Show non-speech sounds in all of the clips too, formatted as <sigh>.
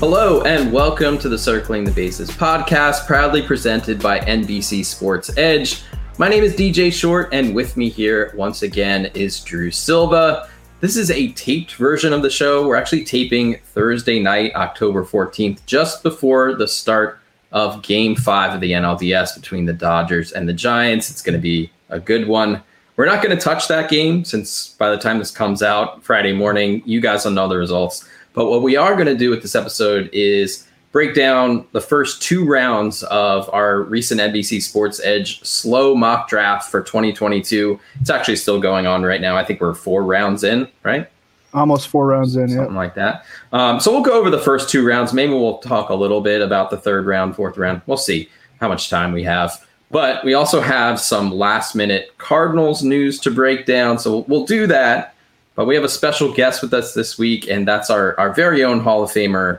Hello, and welcome to the Circling the Bases podcast, proudly presented by NBC Sports Edge. My name is DJ Short, and with me here once again is Drew Silva. This is a taped version of the show. We're actually taping Thursday night, October 14th, just before the start of game five of the NLDS between the Dodgers and the Giants. It's going to be a good one. We're not going to touch that game since by the time this comes out Friday morning, you guys will know the results. But what we are going to do with this episode is break down the first two rounds of our recent NBC Sports Edge slow mock draft for 2022. It's actually still going on right now. I think we're four rounds in, right? Almost four rounds in, something like that. Um, so we'll go over the first two rounds. Maybe we'll talk a little bit about the third round, fourth round. We'll see how much time we have. But we also have some last minute Cardinals news to break down. So we'll do that. But we have a special guest with us this week, and that's our, our very own Hall of Famer,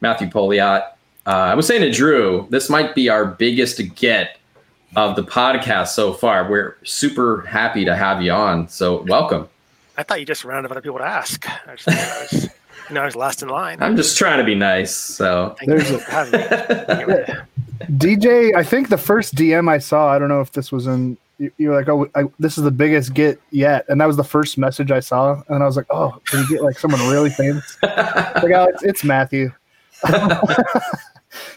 Matthew Pouliot. Uh, I was saying to Drew, this might be our biggest get of the podcast so far. We're super happy to have you on. So welcome. I thought you just ran out of other people to ask. I, just, I was, <laughs> you know, I was last in line. I'm just trying to be nice. So there's a, DJ. I think the first DM I saw. I don't know if this was in you're like, oh, I, this is the biggest get yet, and that was the first message I saw, and I was like, oh, can you get like someone really famous? <laughs> like, oh, it's, it's Matthew. <laughs>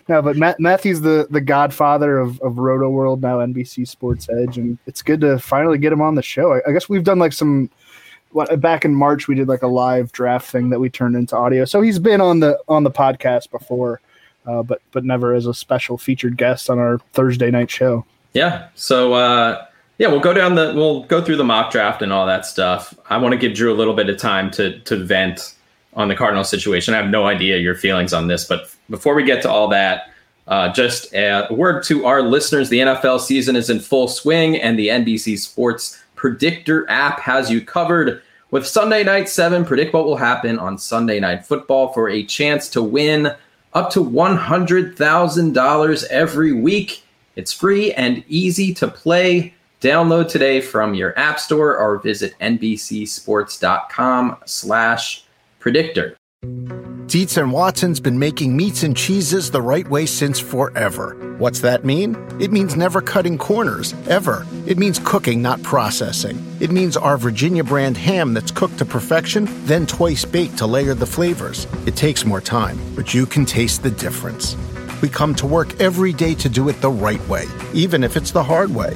no, but Matt, Matthew's the the godfather of of Roto World now, NBC Sports Edge, and it's good to finally get him on the show. I, I guess we've done like some. What, back in March, we did like a live draft thing that we turned into audio. So he's been on the on the podcast before, uh, but but never as a special featured guest on our Thursday night show. Yeah. So uh, yeah, we'll go down the we'll go through the mock draft and all that stuff. I want to give Drew a little bit of time to to vent on the Cardinal situation. I have no idea your feelings on this, but before we get to all that, uh, just a word to our listeners: the NFL season is in full swing, and the NBC Sports Predictor app has you covered. With Sunday Night Seven, predict what will happen on Sunday Night Football for a chance to win up to one hundred thousand dollars every week. It's free and easy to play. Download today from your app store or visit nbcsports.com slash predictor. Dietz and Watson's been making meats and cheeses the right way since forever. What's that mean? It means never cutting corners, ever. It means cooking, not processing. It means our Virginia brand ham that's cooked to perfection, then twice baked to layer the flavors. It takes more time, but you can taste the difference. We come to work every day to do it the right way, even if it's the hard way.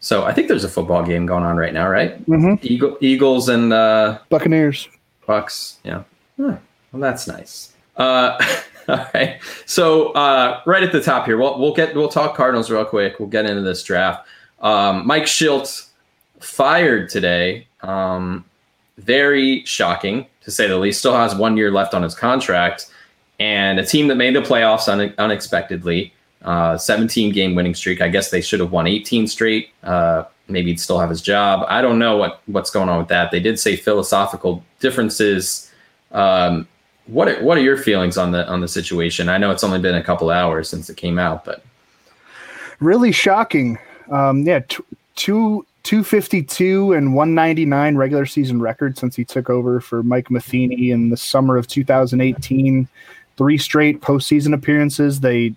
So I think there's a football game going on right now, right? Mhm. Eagle, Eagles and uh, Buccaneers. Bucks. Yeah. Huh. Well, that's nice. Uh, <laughs> all right. So uh, right at the top here, we'll we'll get we'll talk Cardinals real quick. We'll get into this draft. Um, Mike Shildt fired today. Um, very shocking to say the least. Still has one year left on his contract, and a team that made the playoffs une- unexpectedly. Uh, 17 game winning streak. I guess they should have won 18 straight. Uh, maybe he'd still have his job. I don't know what what's going on with that. They did say philosophical differences. Um, what are, what are your feelings on the on the situation? I know it's only been a couple hours since it came out, but Really shocking. Um, yeah, t- two. 252 and 199 regular season record since he took over for Mike Matheny in the summer of 2018. Three straight postseason appearances. They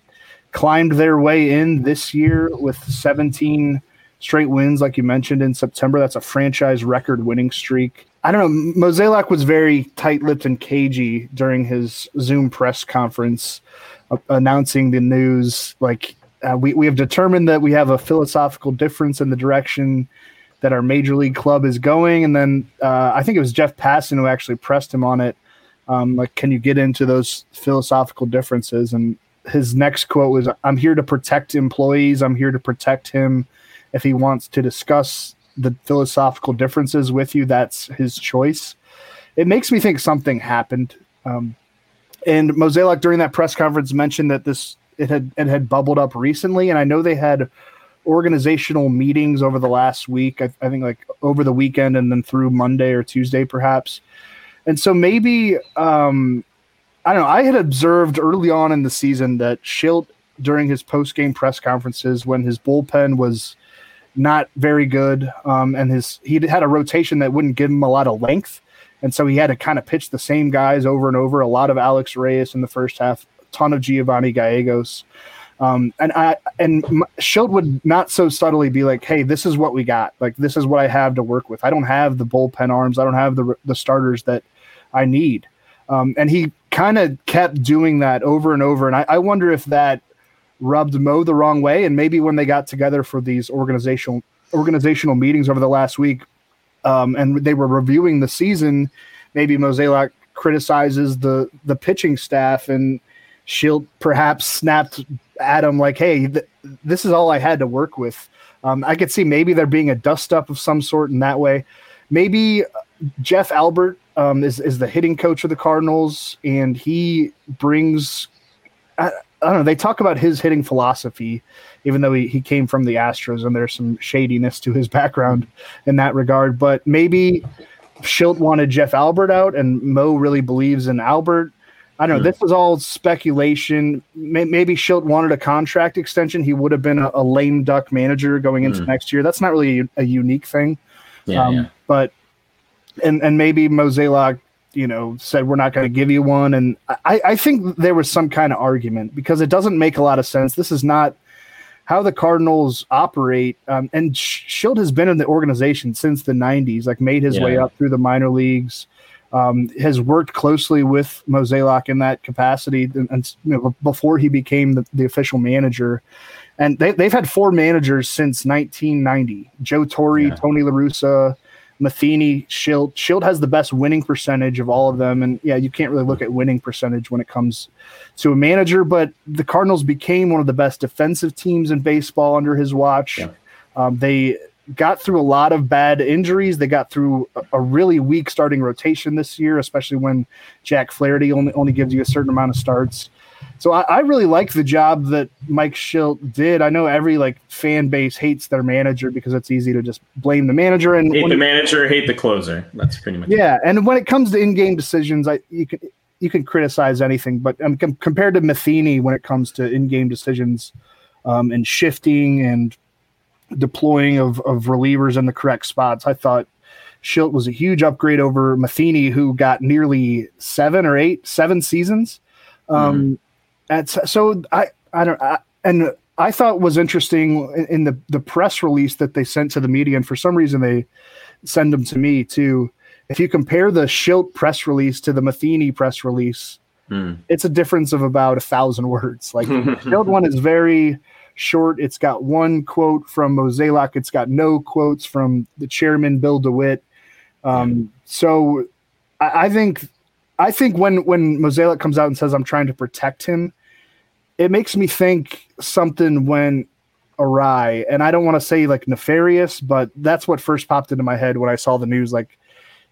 climbed their way in this year with 17 straight wins, like you mentioned in September. That's a franchise record winning streak. I don't know. Mozeliak was very tight lipped and cagey during his Zoom press conference uh, announcing the news. Like, uh, we, we have determined that we have a philosophical difference in the direction that our major league club is going. And then uh, I think it was Jeff Passan who actually pressed him on it. Um, like, can you get into those philosophical differences? And his next quote was, I'm here to protect employees. I'm here to protect him. If he wants to discuss the philosophical differences with you, that's his choice. It makes me think something happened. Um, and Mozeliak during that press conference mentioned that this it had it had bubbled up recently, and I know they had organizational meetings over the last week. I, I think like over the weekend and then through Monday or Tuesday, perhaps. And so maybe um, I don't know. I had observed early on in the season that Shildt during his post game press conferences when his bullpen was not very good, um, and his he had a rotation that wouldn't give him a lot of length, and so he had to kind of pitch the same guys over and over. A lot of Alex Reyes in the first half, ton of Giovanni Gallegos. Um, and I and Shildt would not so subtly be like, "Hey, this is what we got. Like, this is what I have to work with. I don't have the bullpen arms. I don't have the the starters that I need." Um, and he kind of kept doing that over and over. And I, I wonder if that rubbed Mo the wrong way. And maybe when they got together for these organizational organizational meetings over the last week, um, and they were reviewing the season, maybe Mozeliak criticizes the the pitching staff and Shildt perhaps snapped at him like, "Hey, th- this is all I had to work with." Um, I could see maybe there being a dust up of some sort in that way. Maybe Jeff Albert um, is is the hitting coach of the Cardinals, and he brings. I, I don't know. They talk about his hitting philosophy, even though he, he came from the Astros, and there's some shadiness to his <laughs> background in that regard. But maybe Shildt wanted Jeff Albert out, and Mo really believes in Albert. I don't know. This is all speculation. Maybe Shildt wanted a contract extension. He would have been a, a lame duck manager going into Mm. next year. That's not really a, a unique thing. yeah, Um, yeah. But and and maybe Mozeliak, you know, said we're not going to give you one. And I, I think there was some kind of argument because it doesn't make a lot of sense. This is not how the Cardinals operate. Um, and Shildt has been in the organization since the '90s, like made his way up through the minor leagues. Um, has worked closely with Mozeliak in that capacity, and, and you know, before he became the, the official manager. And they, they've had four managers since 1990: Joe Torre, Yeah. Tony La Russa, Matheny, Shildt. Shildt has the best winning percentage of all of them. And yeah, you can't really look at winning percentage when it comes to a manager, but the Cardinals became one of the best defensive teams in baseball under his watch. Yeah. Um, they got through a lot of bad injuries. They got through a, a really weak starting rotation this year, especially when Jack Flaherty only, only gives you a certain amount of starts. So I, I really like the job that Mike Shildt did. I know every like fan base hates their manager because it's easy to just blame the manager. And Hate the it- manager, hate the closer. That's pretty much. yeah, and when it comes to in-game decisions, I you can you can criticize anything, but um, com- compared to Matheny, when it comes to in-game decisions um, and shifting and deploying of, of relievers in the correct spots. I thought Shildt was a huge upgrade over Matheny, who got nearly seven or eight, seven seasons. Um, at, so I, I don't, I, and I thought was interesting in, in the the press release that they sent to the media, and for some reason they send them to me too. If you compare the Shildt press release to the Matheny press release, Hmm. it's a difference of about a thousand words. Like the <laughs> Shildt one is very short. It's got one quote from Mozeliak. It's got no quotes from the chairman Bill DeWitt. Um, so I, I think I think when when Mozeliak comes out and says I'm trying to protect him, it makes me think something went awry. And I don't want to say like nefarious, but that's what first popped into my head when I saw the news. Like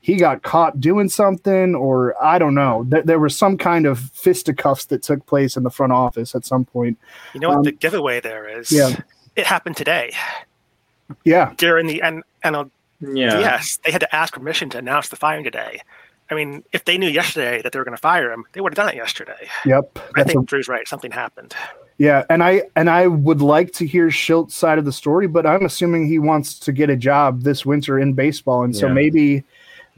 he got caught doing something, or I don't know. There, there was some kind of fisticuffs that took place in the front office at some point. You know what Um, the giveaway there is? yeah. It happened today Yeah, during the N- NL. Yeah. Yes, they had to ask permission to announce the firing today. I mean, if they knew yesterday that they were going to fire him, they would have done it yesterday. yep. I That's a- think Drew's right. Something happened. Yeah, and I and I would like to hear Shildt's side of the story, but I'm assuming he wants to get a job this winter in baseball, and so Yeah. maybe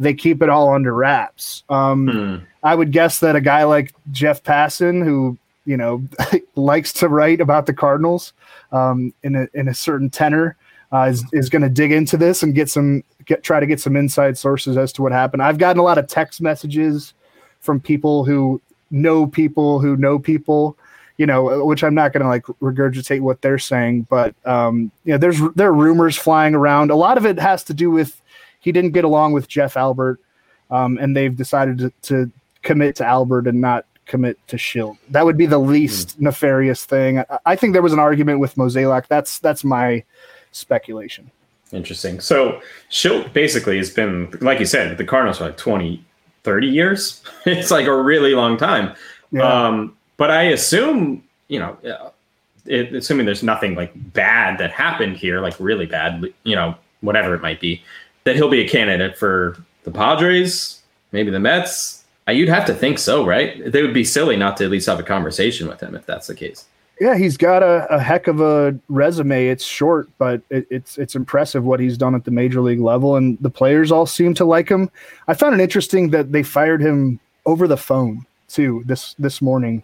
they keep it all under wraps. Um, Hmm. I would guess that a guy like Jeff Passan, who you know <laughs> likes to write about the Cardinals um, in a in a certain tenor, uh, is is going to dig into this and get some get try to get some inside sources as to what happened. I've gotten a lot of text messages from people who know people who know people you know, which I'm not going to like regurgitate what they're saying, but um, you know, there's there are rumors flying around. A lot of it has to do with he didn't get along with Jeff Albert, um, and they've decided to, to commit to Albert and not commit to Shildt. That would be the least nefarious thing. I, I think there was an argument with Mozeliak. That's that's my speculation. Interesting. So Shildt basically has been, like you said, the Cardinals for like 20, 30 years. <laughs> it's like a really long time. Yeah. Um, but I assume, you know, uh, it, assuming there's nothing like bad that happened here, like really bad, you know, whatever it might be, that he'll be a candidate for the Padres, maybe the Mets. Uh, You'd have to think so, right? They would be silly not to at least have a conversation with him if that's the case. Yeah, he's got a, a heck of a resume. It's short, but it, it's it's impressive what he's done at the major league level, and the players all seem to like him. I found it interesting that they fired him over the phone too this this morning,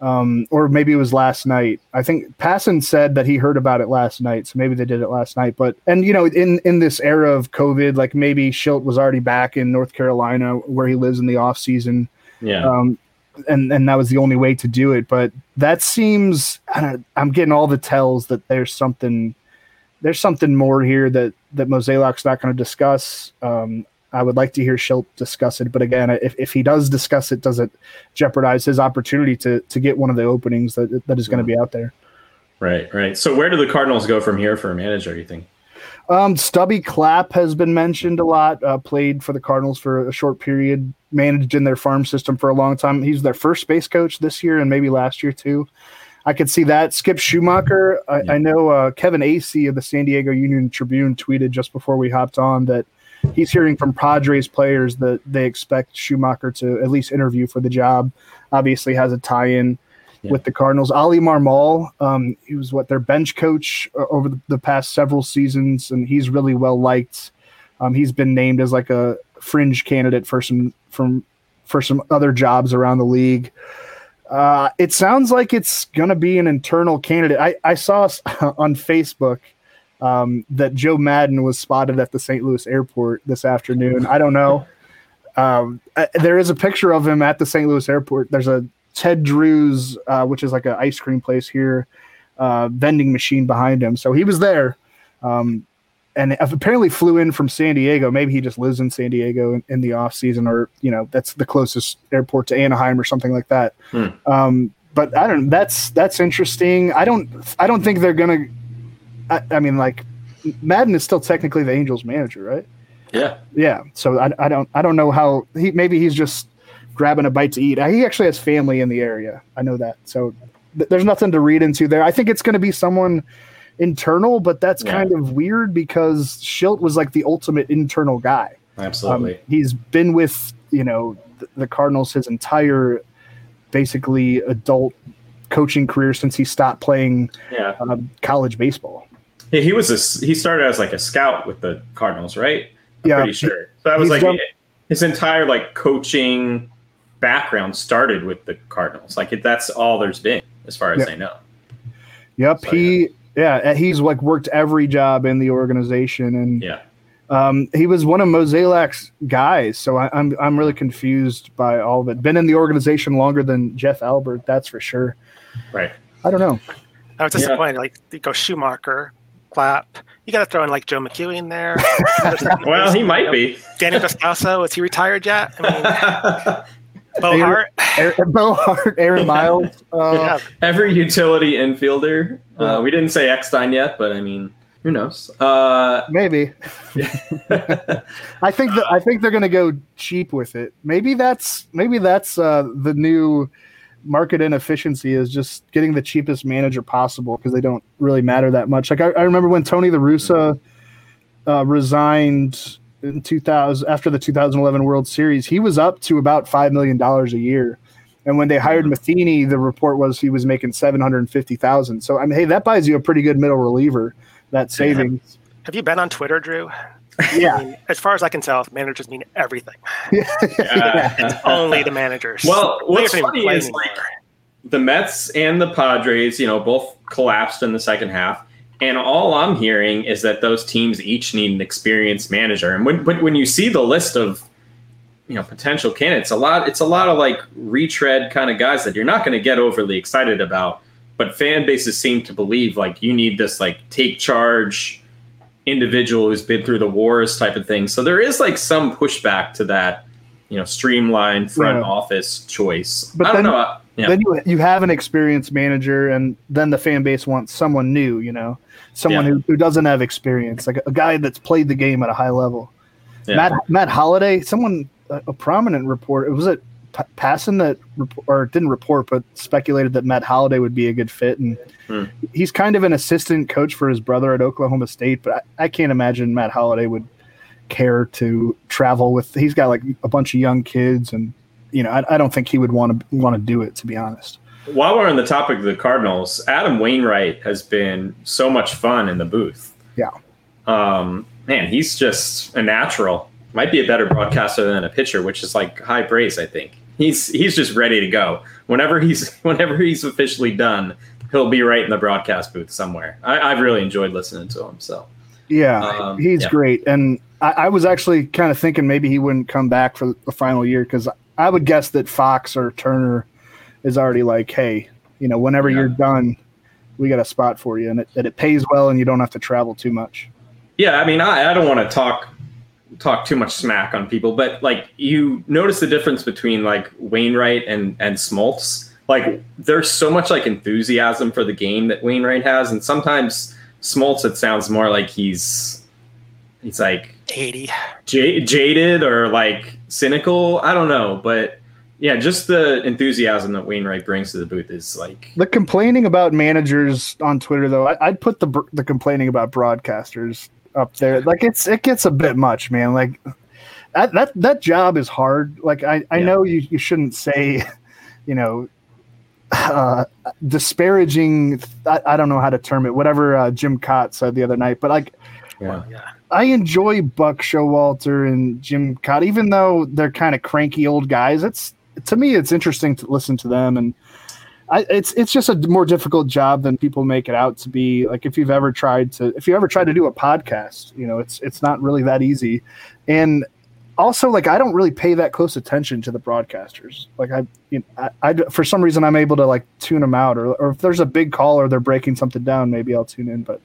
um, or maybe it was last night. I think Passan said that he heard about it last night, so maybe they did it last night. But and you know, in in this era of COVID, like maybe Shildt was already back in North Carolina where he lives in the off season Yeah. um, and and that was the only way to do it. But that seems I'm getting all the tells that there's something there's something more here that that Mozeliak's not going to discuss. Um, I would like to hear Shildt discuss it, but again, if, if he does discuss it, does it jeopardize his opportunity to to get one of the openings that that is going to be out there? right. Right. So where do the Cardinals go from here for a manager, you think? Um, Stubby Clapp has been mentioned a lot. Uh, played for the Cardinals for a short period. Managed in their farm system for a long time. He's their first base coach this year and maybe last year too. I could see that. Skip Schumaker. I, I know uh, Kevin Acee of the San Diego Union Tribune tweeted just before we hopped on that he's hearing from Padres players that they expect Schumaker to at least interview for the job. Obviously, has a tie-in with the Cardinals. Oli Marmol, um, he was what their bench coach uh, over the, the past several seasons, and he's really well liked. Um, he's been named as like a fringe candidate for some from for some other jobs around the league. Uh, it sounds like it's going to be an internal candidate. I, I saw <laughs> on Facebook um, that Joe Maddon was spotted at the St. Louis airport this afternoon. I don't know. Um, uh, there is a picture of him at the St. Louis airport. There's a Ted Drewes, uh, which is like an ice cream place here, uh, vending machine behind him. So he was there. Um, and apparently flew in from San Diego. Maybe he just lives in San Diego in, in the off season, or you know, that's the closest airport to Anaheim or something like that. Hmm. Um, but I don't. That's that's interesting. I don't. I don't think they're gonna. I, I mean, like Maddon is still technically the Angels manager, right? Yeah. Yeah. So I, I don't. I don't know how he. Maybe he's just grabbing a bite to eat. He actually has family in the area. I know that. So th- there's nothing to read into there. I think it's going to be someone internal, but that's Yeah. kind of weird because Shildt was like the ultimate internal guy. Absolutely. Um, he's been with you know the, the Cardinals his entire basically adult coaching career since he stopped playing yeah. um, college baseball. He, he was a he started as like a scout with the Cardinals, right? I'm Yeah. pretty sure. So that was like done- his entire like coaching background started with the Cardinals. Like that's all there's been, as far as Yeah. I know. Yep. So, he yeah, he's like worked every job in the organization and Yeah. um, he was one of Mozeliak's guys. So I, I'm I'm really confused by all of it. Been in the organization longer than Jeff Albert, that's for sure. Right. I don't know. I was Yeah. disappointed. Like you go Schumaker, Clapp. You got to throw in like Joe McEwing in there. <laughs> Well, he might be. Danny Descalso. Is he retired yet? I mean, <laughs> Bo Hart. Aaron, Bo Hart, Aaron Miles. <laughs> Uh, Yeah, Every utility infielder. Uh, we didn't say Eckstein yet, but I mean, who knows? Uh, Maybe. <laughs> I think that I think they're going to go cheap with it. Maybe that's maybe that's uh, the new market inefficiency is just getting the cheapest manager possible because they don't really matter that much. Like I, I remember when Tony La Russa uh, resigned in 2000 after the 2011 World Series, he was up to about five million dollars a year. And when they hired Matheny, the report was he was making seven hundred and fifty thousand. So I mean, hey, that buys you a pretty good middle reliever. That savings. have you been on Twitter, Drew? Yeah. I mean, as far as I can tell, managers mean everything. <laughs> Yeah. Only the managers. well, what's Players don't even funny is like the Mets and the Padres, you know, both collapsed in the second half. And all I'm hearing is that those teams each need an experienced manager. And when when, when you see the list of you know potential candidates, a lot it's a lot of like retread kind of guys that you're not going to get overly excited about. But fan bases seem to believe like you need this like take charge individual who's been through the wars type of thing. So there is like some pushback to that, you know, streamlined front Yeah. office choice. But I don't then- know. Yeah. Then you you have an experienced manager, and then the fan base wants someone new. You know, someone Yeah. who, who doesn't have experience, like a, guy that's played the game at a high level. Yeah. Matt Matt Holliday, someone a, a prominent report. It was it P- Passan that rep- or didn't report, but speculated that Matt Holliday would be a good fit, and Hmm. he's kind of an assistant coach for his brother at Oklahoma State. But I, I can't imagine Matt Holliday would care to travel with. He's got like a bunch of young kids, and you know, I, I don't think he would want to want to do it. To be honest. While we're on the topic of the Cardinals, Adam Wainwright has been so much fun in the booth. Yeah. Um, man, he's just a natural. Might be a better broadcaster than a pitcher, which is like high praise, I think. He's he's just ready to go. Whenever he's <laughs> whenever he's officially done, he'll be right in the broadcast booth somewhere. I, I've really enjoyed listening to him. So Yeah, Um, he's yeah. great, and I, I was actually kind of thinking maybe he wouldn't come back for the final year because I would guess that Fox or Turner is already like, hey, you know, whenever Yeah. you're done, we got a spot for you, and it, that it pays well, and you don't have to travel too much. Yeah, I mean, I, I don't want to talk talk too much smack on people, but like you notice the difference between like Wainwright and and Smoltz. Like there's so much like enthusiasm for the game that Wainwright has, and sometimes Smoltz it sounds more like he's he's like 80. j- jaded or like cynical. I don't know, but yeah, just the enthusiasm that Wainwright brings to the booth is like The complaining about managers on Twitter, though, I, I'd put the br- the complaining about broadcasters up there. Like it's it gets a bit much, man. Like that that that job is hard. Like I I Yeah. know you you shouldn't say, <laughs> you know, uh, disparaging. I, I don't know how to term it. Whatever uh, Jim Kaat said the other night, but like yeah. Yeah. I enjoy Buck Showalter and Jim Kaat, even though they're kind of cranky old guys. It's to me, it's interesting to listen to them, and I, it's it's just a more difficult job than people make it out to be. Like if you've ever tried to, if you ever tried to do a podcast, you know, it's it's not really that easy, and also like I don't really pay that close attention to the broadcasters. Like I, you know, I, I for some reason I'm able to like tune them out, or or if there's a big call or they're breaking something down, maybe I'll tune in, but.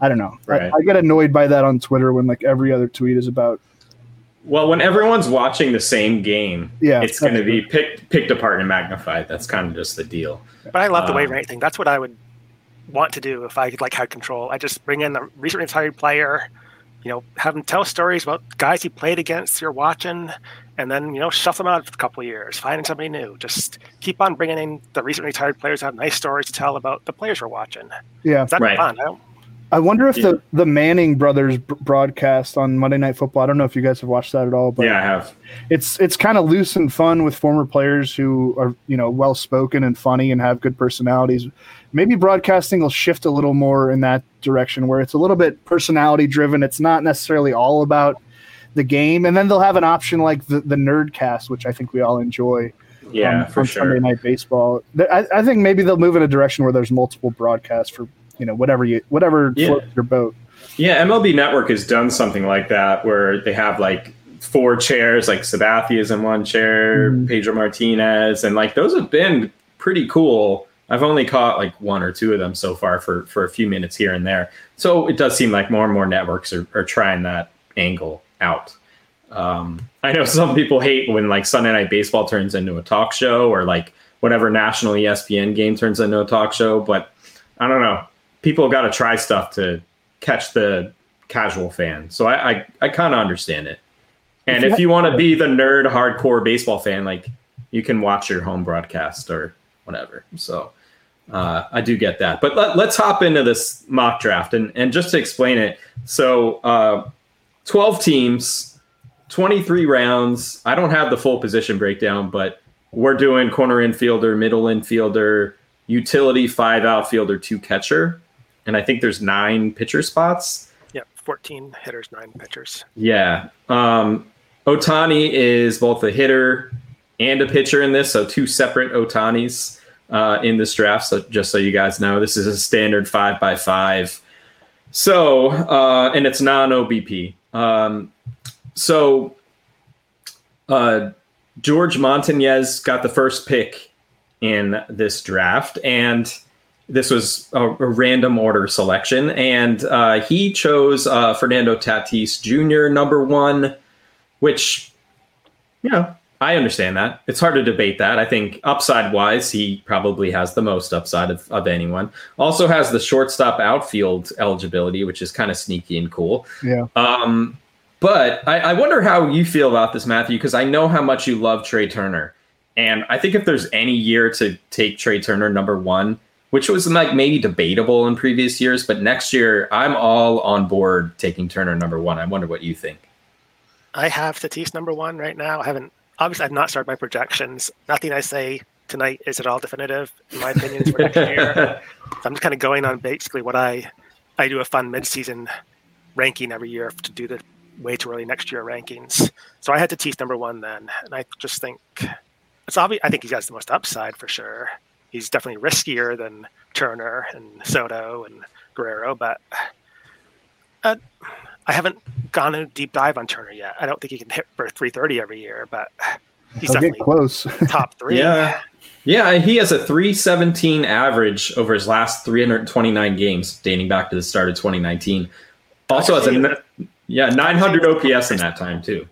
I don't know. Right. I, I get annoyed by that on Twitter when like every other tweet is about Well, when everyone's watching the same game, Yeah, it's going to be picked picked apart and magnified. That's kind of just the deal. But I love the Um, Wainwright thing. That's what I would want to do if I could like had control. I just bring in the recently retired player, you know, have him tell stories about guys he played against you're watching, and then you know shuffle them out for a couple of years, finding somebody new. Just keep on bringing in the recently retired players have nice stories to tell about the players we're watching. yeah. That's Right. fun. I wonder if Yeah. the the Manning brothers broadcast on Monday Night Football. I don't know if you guys have watched that at all, but yeah, I have. it's it's kind of loose and fun with former players who are you know well spoken and funny and have good personalities. Maybe broadcasting will shift a little more in that direction where it's a little bit personality driven. It's not necessarily all about the game, and then they'll have an option like the the Nerdcast, which I think we all enjoy. Yeah, on, for sure. Sunday Night Baseball. I, I think maybe they'll move in a direction where there's multiple broadcasts for you know whatever you whatever Yeah. floats your boat. Yeah, MLB Network has done something like that where they have like four chairs, like Sabathia's in one chair, Mhm. Pedro Martinez, and like those have been pretty cool. I've only caught like one or two of them so far for for a few minutes here and there. So it does seem like more and more networks are, are trying that angle out. Um, I know some people hate when like Sunday Night Baseball turns into a talk show or like whatever national ESPN game turns into a talk show, but I don't know. People got to try stuff to catch the casual fan. So I I, I kind of understand it. And If you you want to be the nerd hardcore baseball fan, like you can watch your home broadcast or whatever. So uh, I do get that. But let, let's hop into this mock draft and and just to explain it. So uh, twelve teams, twenty three rounds. I don't have the full position breakdown, but we're doing corner infielder, middle infielder, utility, five outfielder, two catcher, and I think there's nine pitcher spots. Yeah, 14 hitters, nine pitchers. Yeah. Um, Ohtani is both a hitter and a pitcher in this, so two separate Ohtanis uh, in this draft. So just so you guys know, this is a standard five by five. So uh, and it's non OBP. Um, so uh, George Montanez got the first pick in this draft, and this was a, a random order selection, and uh, he chose uh, Fernando Tatis Jr. number one, which, you know, I understand that. It's hard to debate that. I think upside wise, he probably has the most upside of, of anyone. Also has the shortstop outfield eligibility, which is kind of sneaky and cool. Yeah. Um, but I, I wonder how you feel about this, Matthew, because I know how much you love Trey Turner. And I think if there's any year to take Trey Turner number one, which was like maybe debatable in previous years, but next year I'm all on board taking Turner number one. I wonder what you think. I have Tatis number one right now. I haven't obviously I've not started my projections. Nothing I say tonight is at all definitive in my opinions for next year. <laughs> So I'm just kind of going on basically what I I do a fun midseason ranking every year to do the way too early next year rankings. So I had to Tatis number one then, and I just think it's obvious. I think he has the most upside for sure. He's definitely riskier than Turner and Soto and Guerrero, but uh, I haven't gone a deep dive on Turner yet. I don't think he can hit for 330 every year, but he's I'll definitely close. <laughs> top three. Yeah. Yeah, he has a 317 average over his last 329 games dating back to the start of 2019. Also has a yeah, 900 OPS in that time too.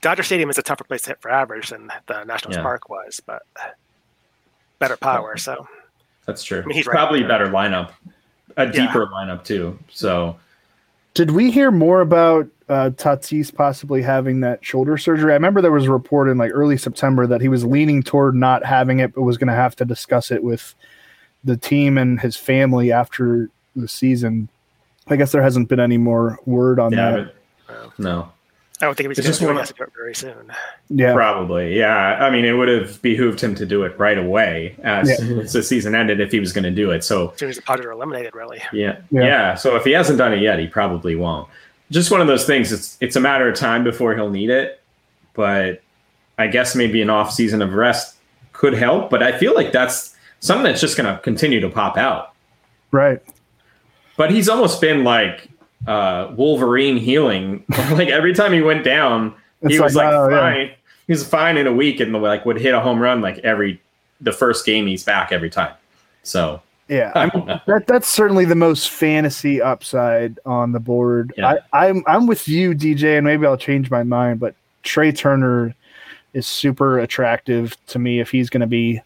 Dodger Stadium is a tougher place to hit for average than the Nationals Yeah. Park was, but better power. So That's true. I mean, he's right probably there. better lineup, a Yeah. deeper lineup too. So Did we hear more about uh, Tatis possibly having that shoulder surgery? I remember there was a report in like early September that he was leaning toward not having it, but was going to have to discuss it with the team and his family after the season. I guess there hasn't been any more word on yeah, that. but- no, I don't think if he's It's going just to do it, one he of- has to do it very soon. Yeah, probably. Yeah, I mean, it would have behooved him to do it right away as, Yeah. as the season ended if he was going to do it. So As soon as the Padres are eliminated, really. Yeah. Yeah. yeah. So if he hasn't done it yet, he probably won't. Just one of those things. It's it's a matter of time before he'll need it. But I guess maybe an off season of rest could help. But I feel like that's something that's just going to continue to pop out. right. But he's almost been like uh, Wolverine healing. <laughs> like every time he went down, he It's was like, like oh, yeah. fine. He was fine in a week and like would hit a home run like every the first game he's back every time. So Yeah, I mean, that that's certainly the most fantasy upside on the board. Yeah. I, I'm I'm with you, DJ, and maybe I'll change my mind, but Trey Turner is super attractive to me if he's going to be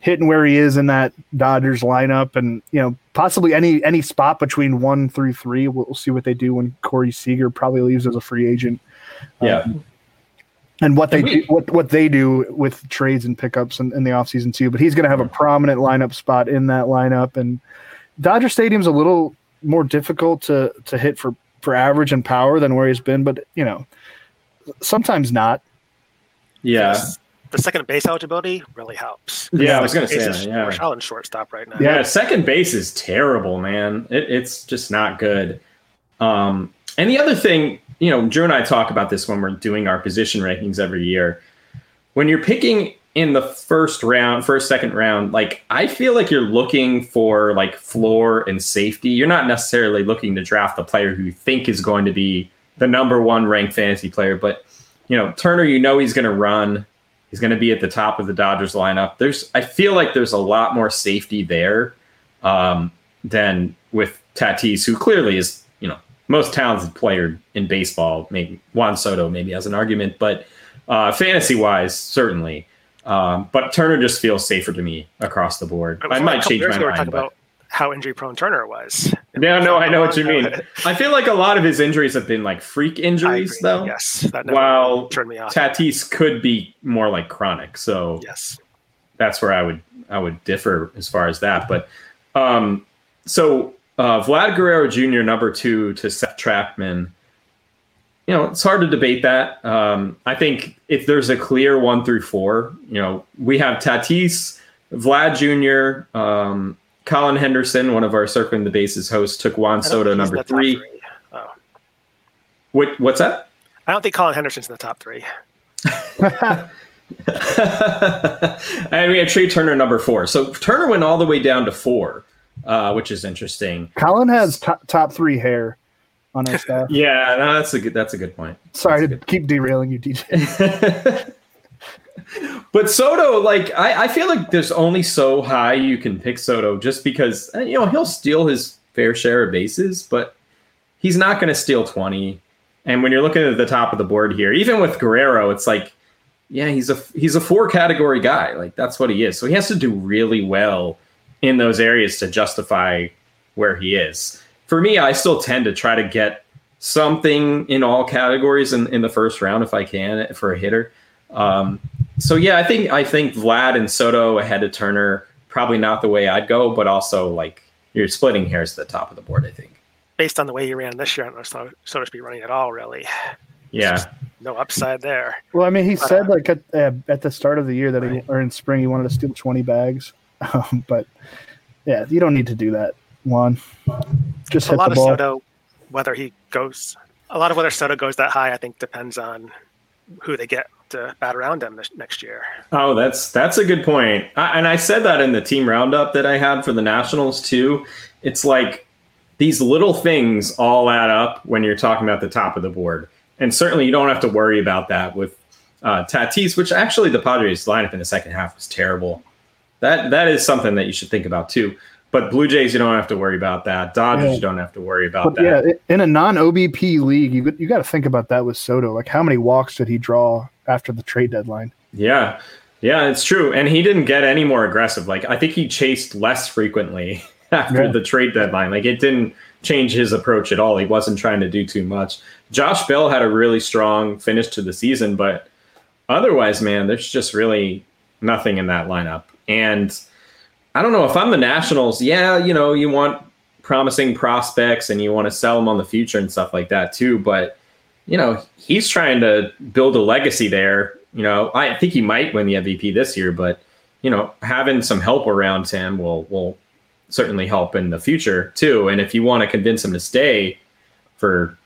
hitting where he is in that Dodgers lineup, and you know possibly any any spot between one through three. We'll, we'll see what they do when Corey Seager probably leaves as a free agent. yeah. Um, and what they do, what what they do with trades and pickups in, in the offseason too. But he's going to have a prominent lineup spot in that lineup. And Dodger Stadium's a little more difficult to to hit for for average and power than where he's been, but you know, sometimes not. Yeah. The second base eligibility really helps. Yeah, I was gonna say that, yeah. Marshall and shortstop right now. Yeah, second base is terrible, man. It, it's just not good. Um, and the other thing, you know, Drew and I talk about this when we're doing our position rankings every year. When you're picking in the first round, first, second round, like I feel like you're looking for like floor and safety. You're not necessarily looking to draft the player who you think is going to be the number one ranked fantasy player, but you know, Turner, you know he's going to run. He's going to be at the top of the Dodgers lineup. There's, I feel like there's a lot more safety there um, than with Tatis, who clearly is, you know, most talented player in baseball. Maybe Juan Soto maybe has an argument, but uh, fantasy wise, certainly. Um, but Turner just feels safer to me across the board. Was I might change my ago we were mind. about how injury prone Turner was. yeah, no, I know what you mean. <laughs> I feel like a lot of his injuries have been like freak injuries, though. Yes, that never While turned me off. Tatis could be more like chronic. So yes, that's where I would I would differ as far as that. But um, so uh, Vlad Guerrero Jr. number two to Seth Trachtman. You know, it's hard to debate that. Um, I think if there's a clear one through four, you know, we have Tatis, Vlad Jr., um, Colin Henderson, one of our circling the bases hosts, took Juan Soto think he's in number the top three. Oh. What, what's that? I don't think Colin Henderson's in the top three. <laughs> and we had Trey Turner number four. So Turner went all the way down to four, uh, which is interesting. Colin has top, top three hair on his <laughs> staff. Yeah, no, that's a good. That's a good point. Sorry to keep derailing you, DJ. <laughs> but Soto, like, I, I feel like there's only so high you can pick Soto, just because uh, you know he'll steal his fair share of bases, but he's not going to steal twenty. And when you're looking at the top of the board here, even with Guerrero, it's like, yeah, he's a he's a four category guy. Like that's what he is. So he has to do really well in those areas to justify where he is. For me, I still tend to try to get something in all categories in, in the first round if I can for a hitter. Um, so yeah, I think I think Vlad and Soto ahead of Turner probably not the way I'd go, but also like you're splitting hairs at the top of the board. I think. Based on the way he ran this year, I don't know if Soto Soto should be running at all. Really, Yeah, no upside there. Well, I mean, he said like at, uh, at the start of the year that he or in spring he wanted to steal twenty bags, <laughs> um, but yeah, you don't need to do that. One, just a hit lot the of. Soto, whether he goes, a lot of whether Soto goes that high, I think depends on who they get to bat around them this, next year. Oh, that's that's a good point. I, and I said that in the team roundup that I had for the Nationals too. It's like these little things all add up when you're talking about the top of the board. And certainly you don't have to worry about that with uh, Tatis, which actually the Padres lineup in the second half was terrible. That that is something that you should think about too. But Blue Jays, you don't have to worry about that. Dodgers, Yeah. you don't have to worry about But that. yeah, in a non-OBP league, you got- you got to think about that with Soto. Like, how many walks did he draw after the trade deadline? Yeah. Yeah, it's true. And he didn't get any more aggressive. Like I think he chased less frequently <laughs> after Yeah. the trade deadline. Like it didn't change his approach at all. He wasn't trying to do too much. Josh Bell had a really strong finish to the season, but otherwise, man, there's just really nothing in that lineup. And I don't know if I'm the Nationals, yeah, you know, you want promising prospects and you want to sell them on the future and stuff like that too, but you know, he's trying to build a legacy there. You know, I think he might win the MVP this year, but you know, having some help around him will will certainly help in the future too. And if you want to convince him to stay for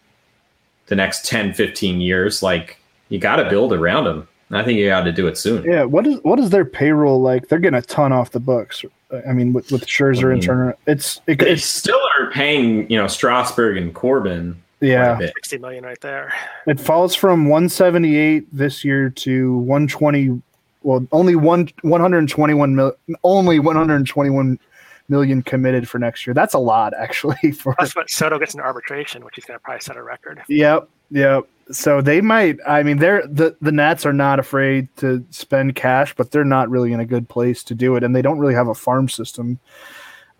the next 10, 15 years, like you got to build around him. I think you got to do it soon. Yeah, what is what is their payroll like? They're getting a ton off the books. I mean, with, with Scherzer I and Turner, it's it, They it's still are paying, you know, Strasburg and Corbin. yeah. Sixty million right there. It falls from 178 this year to 120. Well, only one 121 mil, only 121 million committed for next year. That's a lot, <laughs> actually. For That's what Soto gets in arbitration, which he's going to probably set a record. Yep, yep. So they might. I mean, they're the the Nats are not afraid to spend cash, but they're not really in a good place to do it, and they don't really have a farm system.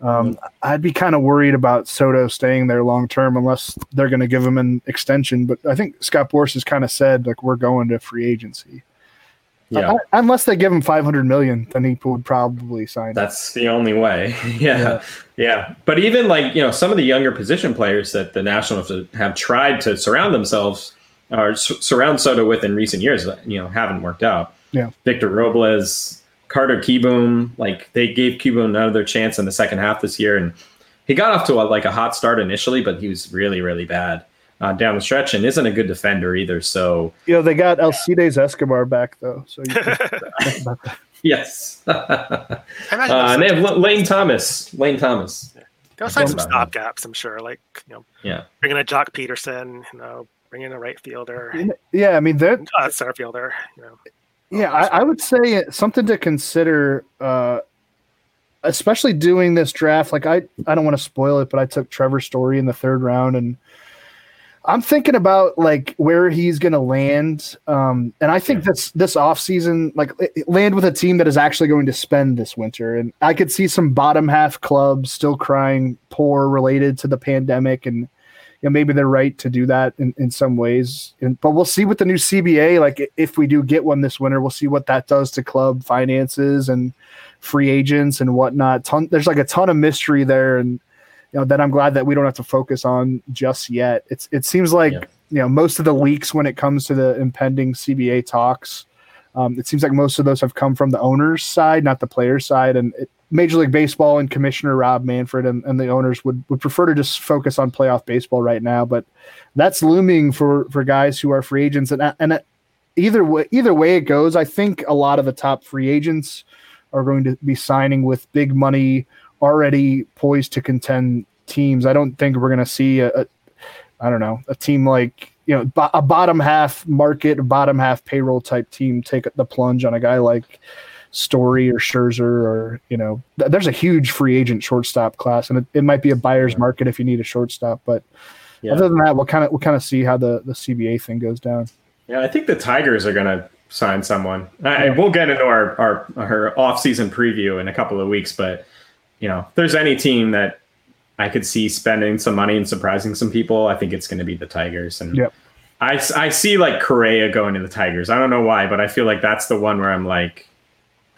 Um, I'd be kind of worried about Soto staying there long term unless they're going to give him an extension. But I think Scott Boras has kind of said like we're going to free agency. Yeah, Uh, unless they give him 500 million, then he would probably sign. that's the only way. <laughs> yeah. yeah, But even like you know some of the younger position players that the Nationals have tried to surround themselves or s- surround Soto with in recent years, you know, haven't worked out. Yeah. Victor Robles, Carter Kieboom, like they gave Kieboom another chance in the second half this year, and he got off to a, like a hot start initially, but he was really really bad uh, down the stretch and isn't a good defender either. So You know, they got Alcides Escobar back though, so you can think about that. yes, <laughs> uh, I imagine and they have L- Lane Thomas. Lane Thomas. they'll sign some Don't know. stopgaps. I'm sure, like you know, Yeah. bring in a Joc Pederson, you know, bring in a right fielder, Yeah, I mean that. uh, center fielder. You know, Yeah, I, I would say something to consider, uh, especially doing this draft. Like I, I don't want to spoil it, but I took Trevor Story in the third round, and I'm thinking about like where he's going to land. Um, and I think this this off season, like land with a team that is actually going to spend this winter. And I could see some bottom half clubs still crying poor related to the pandemic and. You know, maybe they're right to do that in, in some ways, and, but we'll see with the new CBA. Like, if we do get one this winter, we'll see what that does to club finances and free agents and whatnot. Ton, there's like a ton of mystery there, and you know that I'm glad that we don't have to focus on just yet. It's it seems like Yeah. you know most of the leaks when it comes to the impending CBA talks. Um, it seems like most of those have come from the owners' side, not the players' side. And it, Major League Baseball and Commissioner Rob Manfred and, and the owners would, would prefer to just focus on playoff baseball right now. But that's looming for for guys who are free agents. And and either way, either way it goes, I think a lot of the top free agents are going to be signing with big money, already poised to contend teams. I don't think we're going to see a, a I don't know a team like you know a bottom half market, bottom half payroll type team take the plunge on a guy like Story or Scherzer or you know th- there's a huge free agent shortstop class, and it, it might be a buyer's market if you need a shortstop. But Yeah. other than that, we'll kind of we'll kind of see how the the CBA thing goes down. Yeah, I think the Tigers are going to sign someone. I, we'll get into our, our our off-season preview in a couple of weeks, but you know, if there's any team that I could see spending some money and surprising some people, I think it's going to be the Tigers. And Yep. I, I see like Correa going to the Tigers. I don't know why, but I feel like that's the one where I'm like,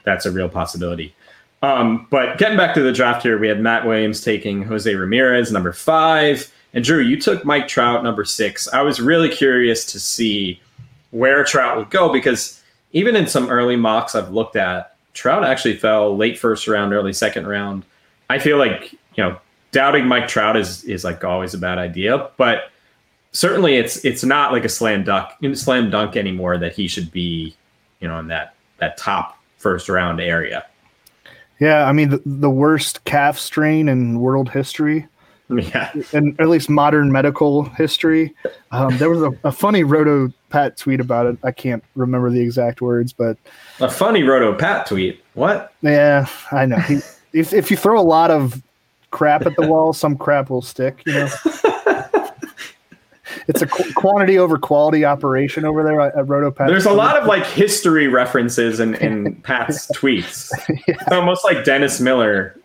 that's a real possibility. Um, but getting back to the draft here, we had Matt Williams taking Jose Ramirez, number five. And Drew, you took Mike Trout, number six. I was really curious to see where Trout would go because even in some early mocks I've looked at, Trout actually fell late first round, early second round. I feel like, you know, doubting Mike Trout is is like always a bad idea, but certainly it's it's not like a slam dunk slam dunk anymore that he should be, you know, in that that top first round area. Yeah, I mean the, the worst calf strain in world history. <laughs> Yeah. and at least modern medical history. Um, there was a, a funny Roto Pat tweet about it. I can't remember the exact words, but A funny Roto Pat tweet. What? yeah, I know. He, if if you throw a lot of crap at the wall, some crap will stick. You know, <laughs> it's a qu- quantity over quality operation over there at, at Roto Pat. There's a lot of like history references in, in Pat's <laughs> tweets. It's almost like Dennis Miller.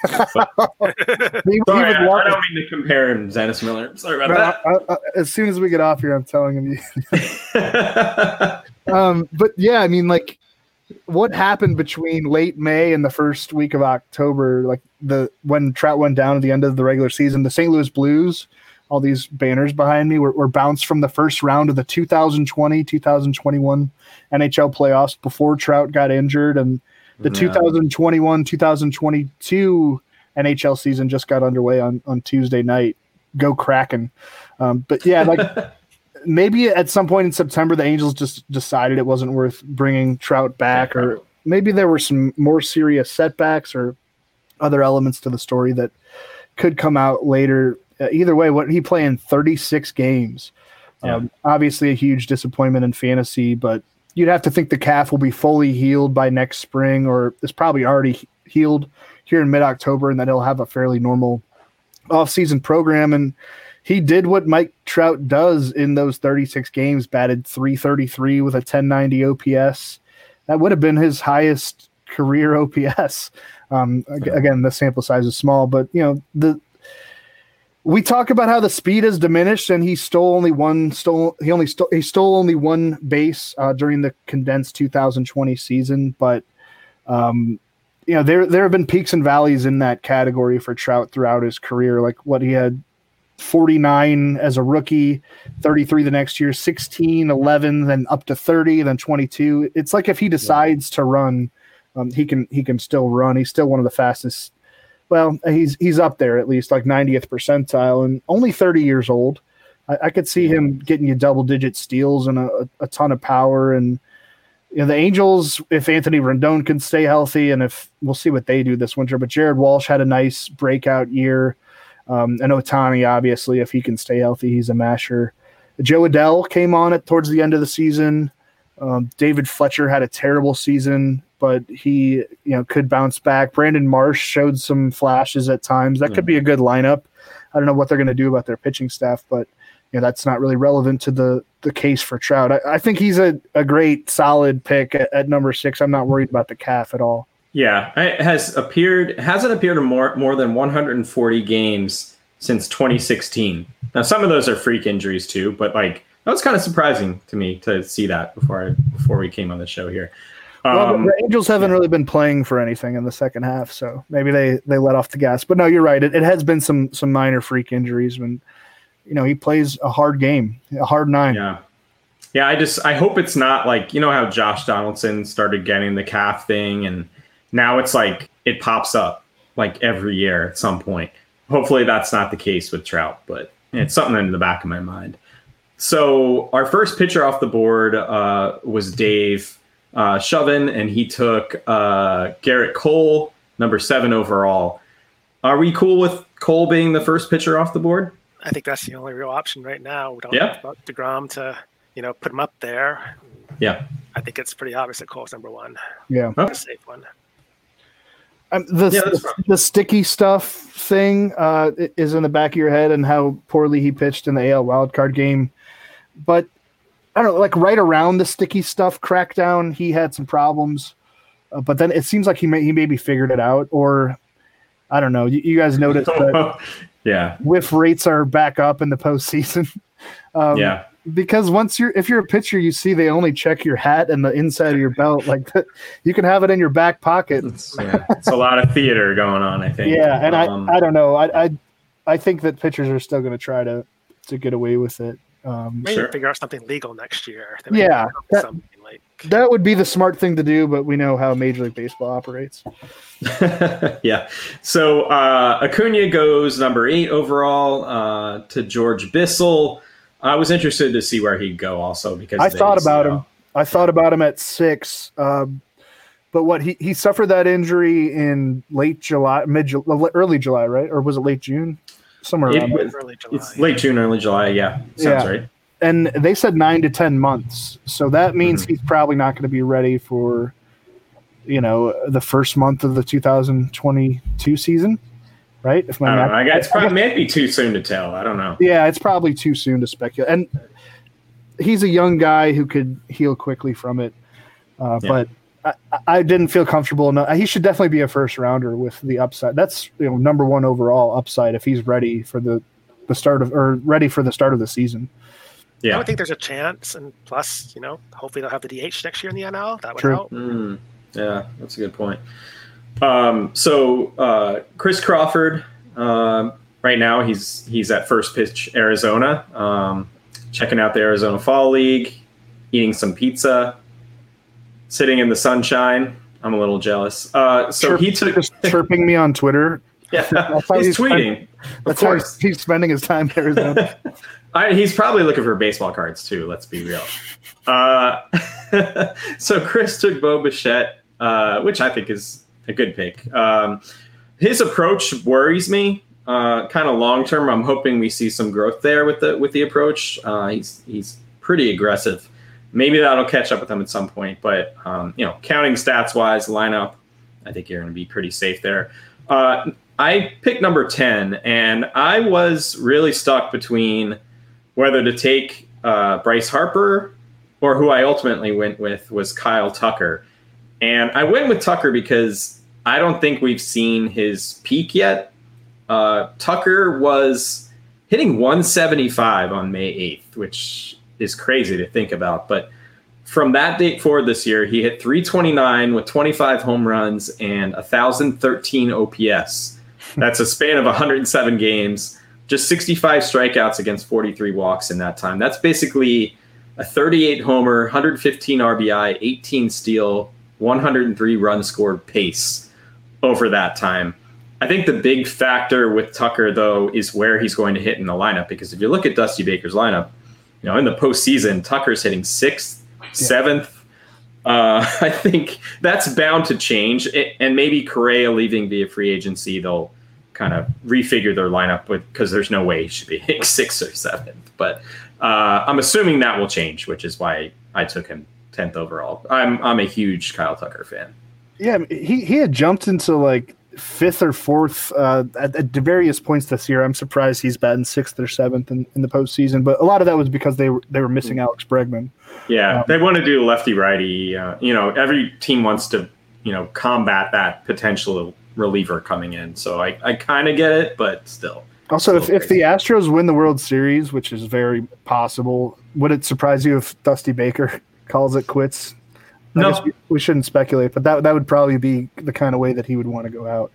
<laughs> Sorry, I, I don't mean to compare him to Dennis Miller. Sorry No, about I- I- as soon as we get off here, I'm telling him. You, <laughs> um, but yeah, I mean, like, what happened between late May and the first week of October, like the when Trout went down at the end of the regular season, the St. Louis Blues, all these banners behind me were, were bounced from the first round of the 2020 2021 NHL playoffs before Trout got injured, and the Yeah. 2021 2022 NHL season just got underway on on Tuesday night. Go Kraken! Um, but yeah, like <laughs> maybe at some point in September, the Angels just decided it wasn't worth bringing Trout back, or maybe there were some more serious setbacks or other elements to the story that could come out later. Uh, either way, what he playing 36 games. Um, obviously, a huge disappointment in fantasy, but you'd have to think the calf will be fully healed by next spring, or it's probably already healed here in mid October, and that he'll have a fairly normal off-season program. And he did what Mike Trout does in those 36 games, batted 333 with a 1090 OPS. That would have been his highest career OPS. Um, again, the sample size is small, but you know the we talk about how the speed has diminished, and he stole only one stole. He only stole. He stole only one base uh, during the condensed 2020 season, but um, you know there there have been peaks and valleys in that category for Trout throughout his career. Like what he had 49 as a rookie, 33 the next year, 16, 11, then up to 30, then 22. It's like if he decides to run, um, he can he can still run. He's still one of the fastest. Well, he's he's up there at least like 90th percentile, and only 30 years old. I, I could see him getting you double digit steals and a, a ton of power. And you know, the Angels, if Anthony Rendon can stay healthy, and if we'll see what they do this winter. But Jared Walsh had a nice breakout year. Um, and Ohtani, obviously, if he can stay healthy, he's a masher. Jo Adell came on it towards the end of the season. Um, David Fletcher had a terrible season, but he you know could bounce back. Brandon Marsh showed some flashes at times. That could be a good lineup. I don't know what they're going to do about their pitching staff, but you know that's not really relevant to the the case for Trout. I, I think he's a, a great solid pick at, at number six. I'm not worried about the calf at all. Yeah, it has appeared hasn't appeared in more more than 140 games since 2016. Now some of those are freak injuries too, but like that was kind of surprising to me to see that before I, before we came on the show here. Well, Um, the Angels haven't really been playing for anything in the second half, so maybe they they let off the gas. But no, you're right. It, it has been some some minor freak injuries when you know he plays a hard game, a hard nine. Yeah. Yeah, I just I hope it's not like you know how Josh Donaldson started getting the calf thing and now it's like it pops up like every year at some point. Hopefully that's not the case with Trout, but it's something in the back of my mind. So our first pitcher off the board uh, was Dave uh, Shovein, and he took uh, Gerrit Cole, number seven overall. Are we cool with Cole being the first pitcher off the board? I think that's the only real option right now. We don't Yeah. have about Degrom to you know put him up there. Yeah. I think it's pretty obvious that Cole's number one, Yeah, a safe one. um, the, Yeah, the the sticky stuff thing uh, is in the back of your head and how poorly he pitched in the AL wildcard game, but I don't know, like right around the sticky stuff crackdown, he had some problems, uh, but then it seems like he may he maybe figured it out, or I don't know. You, you guys noticed that <laughs> yeah. whiff rates are back up in the postseason. <laughs> Um, Yeah. because once you're if you're a pitcher, you see they only check your hat and the inside of your belt. Like <laughs> you can have it in your back pocket. It's, yeah, it's a lot of theater going on, I think. Yeah, and Um, I I don't know. I I I think that pitchers are still going to try to to get away with it. Um, Maybe Sure. figure out something legal next year. They Yeah, come up with that- like that would be the smart thing to do, but we know how Major League Baseball operates. <laughs> yeah. So uh, Acuna goes number eight overall uh, to George Bissell. I was interested to see where he'd go also because I thought about ACL. him. I thought about him at six, um, but what he he suffered that injury in late July, mid early July, right? Or was it late June? Somewhere It around early July. It's late June, early July. Yeah, sounds Yeah. right. and they said nine to ten months. So that means Mm-hmm. he's probably not going to be ready for, you know, the first month of the 2022 season, right? If I don't know. I guess it's <laughs> probably guess- might be too soon to tell. I don't know. yeah, it's probably too soon to speculate. And he's a young guy who could heal quickly from it, uh, Yeah. but. I, I didn't feel comfortable enough. He should definitely be a first rounder with the upside. That's you know number one overall upside if he's ready for the the start of or ready for the start of the season. Yeah. I Yeah. would think there's a chance, and plus, you know, hopefully they'll have the DH next year in the NL. That would True. help. Mm, yeah, that's a good point. Um, so uh, Chris Crawford, um, right now he's he's at first pitch Arizona, um, checking out the Arizona Fall League, eating some pizza, sitting in the sunshine. I'm a little jealous. Uh, so Chirp- he took. chirping me on Twitter. <laughs> Yeah, how he's he's tweeting. Of That's how course. he's spending his time Arizona. <laughs> I, he's probably looking for baseball cards too. Let's be real. Uh, <laughs> so Chris took Bo Bichette, uh, which I think is a good pick. Um, his approach worries me. Uh, kind of long term, I'm hoping we see some growth there with the with the approach. Uh, he's he's pretty aggressive. Maybe that'll catch up with them at some point. But um, you know, counting stats wise, lineup, I think you're going to be pretty safe there. Uh, I picked number ten, and I was really stuck between whether to take uh, Bryce Harper or who I ultimately went with was Kyle Tucker. And I went with Tucker because I don't think we've seen his peak yet. Uh, Tucker was hitting 175 on May 8th, which is crazy to think about. But from that date forward this year, he hit 329 with 25 home runs and 1,013 OPS. That's a span of 107 games, just 65 strikeouts against 43 walks in that time. That's basically a 38 homer, 115 RBI, 18 steal, 103 run scored pace over that time. I think the big factor with Tucker, though, is where he's going to hit in the lineup. Because if you look at Dusty Baker's lineup, you know, in the postseason, Tucker's hitting sixth, seventh. Uh, <laughs> I think that's bound to change. It, and maybe Correa leaving via free agency, they'll kind of refigure their lineup with because there's no way he should be <laughs> hitting sixth or seventh. But uh, I'm assuming that will change, which is why I took him tenth overall. I'm I'm a huge Kyle Tucker fan. Yeah, he he had jumped into like fifth or fourth uh, at, at, various points this year. I'm surprised he's batting sixth or seventh in, in the postseason, but a lot of that was because they were they were missing Alex Bregman. Yeah, um, they want to do lefty righty. Uh, you know, every team wants to you know combat that potential reliever coming in. So I I kind of get it, but still. Also, if, if the Astros win the World Series, which is very possible, would it surprise you if Dusty Baker <laughs> calls it quits no, we, we, shouldn't speculate, but that that would probably be the kind of way that he would want to go out.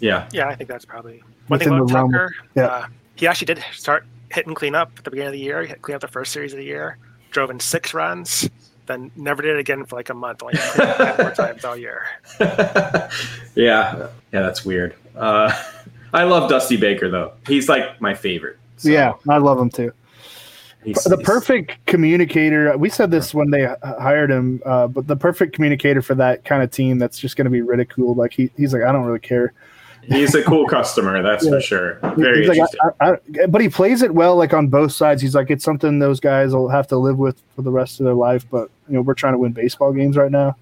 Yeah, yeah, I think that's probably one thing about Tucker. Yeah, uh, he actually did start hitting cleanup at the beginning of the year. He hit clean up the first series of the year, drove in six runs, then never did it again for like a month. Only four times all year. <laughs> yeah, yeah, that's weird. Uh, <laughs> I love Dusty Baker though. He's like my favorite. So. Yeah, I love him too. He's, the he's, perfect communicator. We said this when they hired him, uh, but the perfect communicator for that kind of team that's just going to be ridiculed. Like he, he's like, I don't really care. He's a cool customer, that's yeah. for sure. Very like, I, I, but he plays it well, like on both sides. He's like, it's something those guys will have to live with for the rest of their life. But you know, we're trying to win baseball games right now.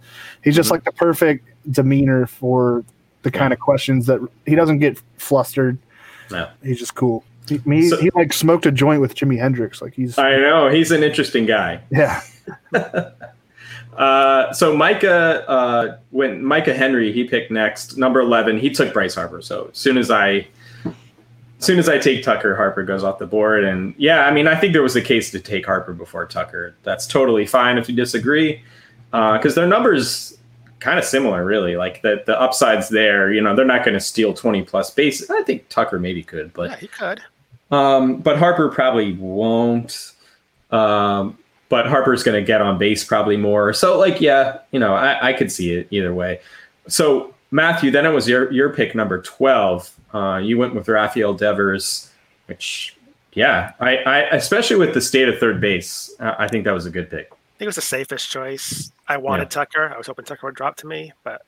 He's just mm-hmm. like the perfect demeanor for the kind of questions that he doesn't get flustered. No. He's just cool. He, he, so, he, like smoked a joint with Jimi Hendrix. Like he's. I know he's an interesting guy. <laughs> Yeah. <laughs> uh, so Micah, uh, when Micah Henry, he picked next, number eleven. He took Bryce Harper. So as soon as I, as soon as I take Tucker, Harper goes off the board. And yeah, I mean, I think there was a case to take Harper before Tucker. That's totally fine if you disagree, because uh, their numbers kind of similar, really. Like the the upsides there. You know, they're not going to steal twenty plus bases. I think Tucker maybe could, but yeah, he could. Um, but Harper probably won't. Um, but Harper's going to get on base probably more. So, like, yeah, you know, I, I could see it either way. So, Matthew, then it was your your pick number twelve. Uh, you went with Rafael Devers, which, yeah, I, I especially with the state of third base, I think that was a good pick. I think it was the safest choice. I wanted yeah. Tucker. I was hoping Tucker would drop to me, but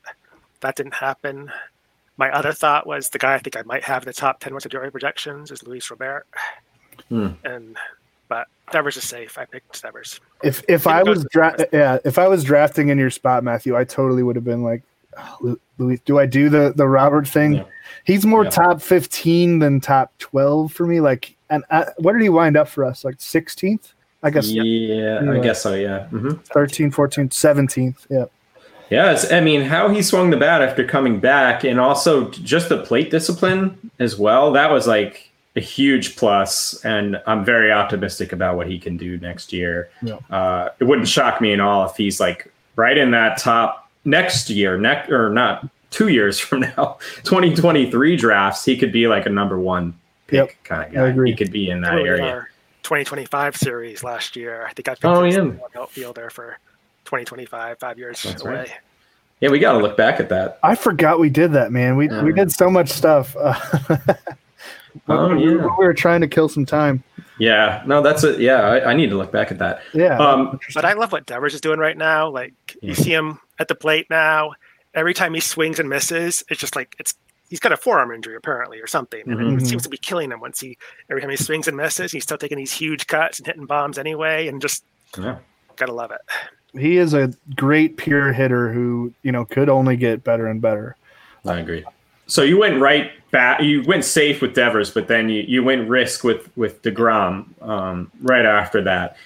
that didn't happen. My other thought was the guy I think I might have in the top ten most enduring projections is Luis Robert, hmm. and but Devers is safe. I picked Devers. If if I was dra- yeah, if I was drafting in your spot, Matthew, I totally would have been like, oh, Luis, do I do the the Robert thing? Yeah. He's more yeah. top fifteen than top twelve for me. Like, and I, what did he wind up for us? Like sixteenth, I guess. Yeah, I guess so. Yeah, mm-hmm. 13, 14, 17th. Yeah. Yeah, I mean, how he swung the bat after coming back, and also just the plate discipline as well. That was like a huge plus, and I'm very optimistic about what he can do next year. Yeah. Uh, it wouldn't shock me at all if he's like right in that top next year, next or not two years <laughs> from now, 2023 drafts. He could be like a number one pick yep. kind of guy. He could be in that area. 2025 series last year. I think I picked oh, yeah. outfielder for 2025, five years That's away. Right. Yeah, we got to look back at that. I forgot we did that, man. We yeah. we did so much stuff. Uh, <laughs> oh we, yeah, we were trying to kill some time. Yeah, no, that's it. Yeah, I, I, need to look back at that. Yeah, um, but I love what Devers is doing right now. Like yeah. you see him at the plate now. Every time he swings and misses, it's just like it's he's got a forearm injury apparently or something. Mm-hmm. And it mm-hmm. seems to be killing him once he every time he swings and misses, he's still taking these huge cuts and hitting bombs anyway, and just yeah. gotta love it he is a great pure hitter who you know could only get better and better. I agree. So you went right back. You went safe with Devers, but then you, you went risk with with Degrom um, right after that.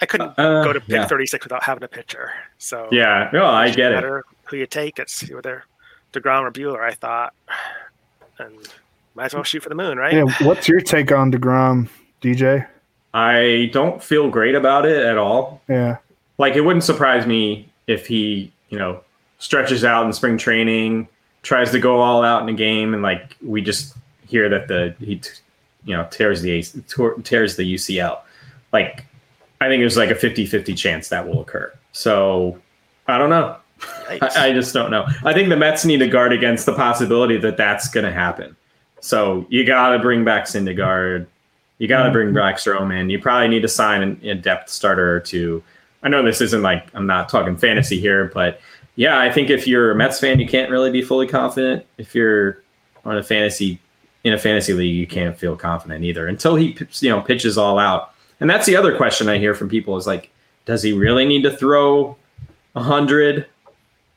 I couldn't uh, go to pick yeah. 36 without having a pitcher. So yeah, no, I get it. Who you take? It's either Degrom or Buehler. I thought, and Might as well shoot for the moon, right? Yeah. What's your take on Degrom, DJ? I don't feel great about it at all. Yeah. Like it wouldn't surprise me if he, you know, stretches out in spring training, tries to go all out in a game, and like we just hear that the he, t- you know, tears the tears the UCL. Like I think there's like a 50-50 chance that will occur. So I don't know. <laughs> I, I just don't know. I think the Mets need to guard against the possibility that that's going to happen. So you got to bring back Syndergaard. You got to mm-hmm. bring back Stroman. You probably need to sign an, a depth starter or two. I know this isn't like I'm not talking fantasy here, but yeah, I think if you're a Mets fan, you can't really be fully confident. If you're on a fantasy in a fantasy league, you can't feel confident either until he you know pitches all out. And that's the other question I hear from people is like, does he really need to throw a hundred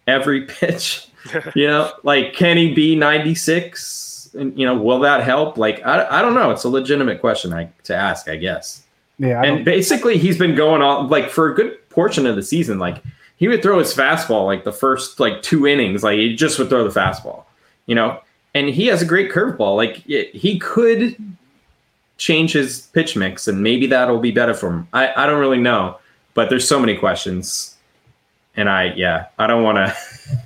every <laughs> pitch? <laughs> you know, like can he be 96? And you know, will that help? Like, I, I don't know. It's a legitimate question I, to ask, I guess. Yeah. I And don't- basically, he's been going on like for a good portion of the season. Like he would throw his fastball like the first like two innings. Like he just would throw the fastball, you know. And he has a great curveball. Like it, he could change his pitch mix, and maybe that'll be better for him. I I don't really know, but there's so many questions, and I yeah I don't want to. <laughs>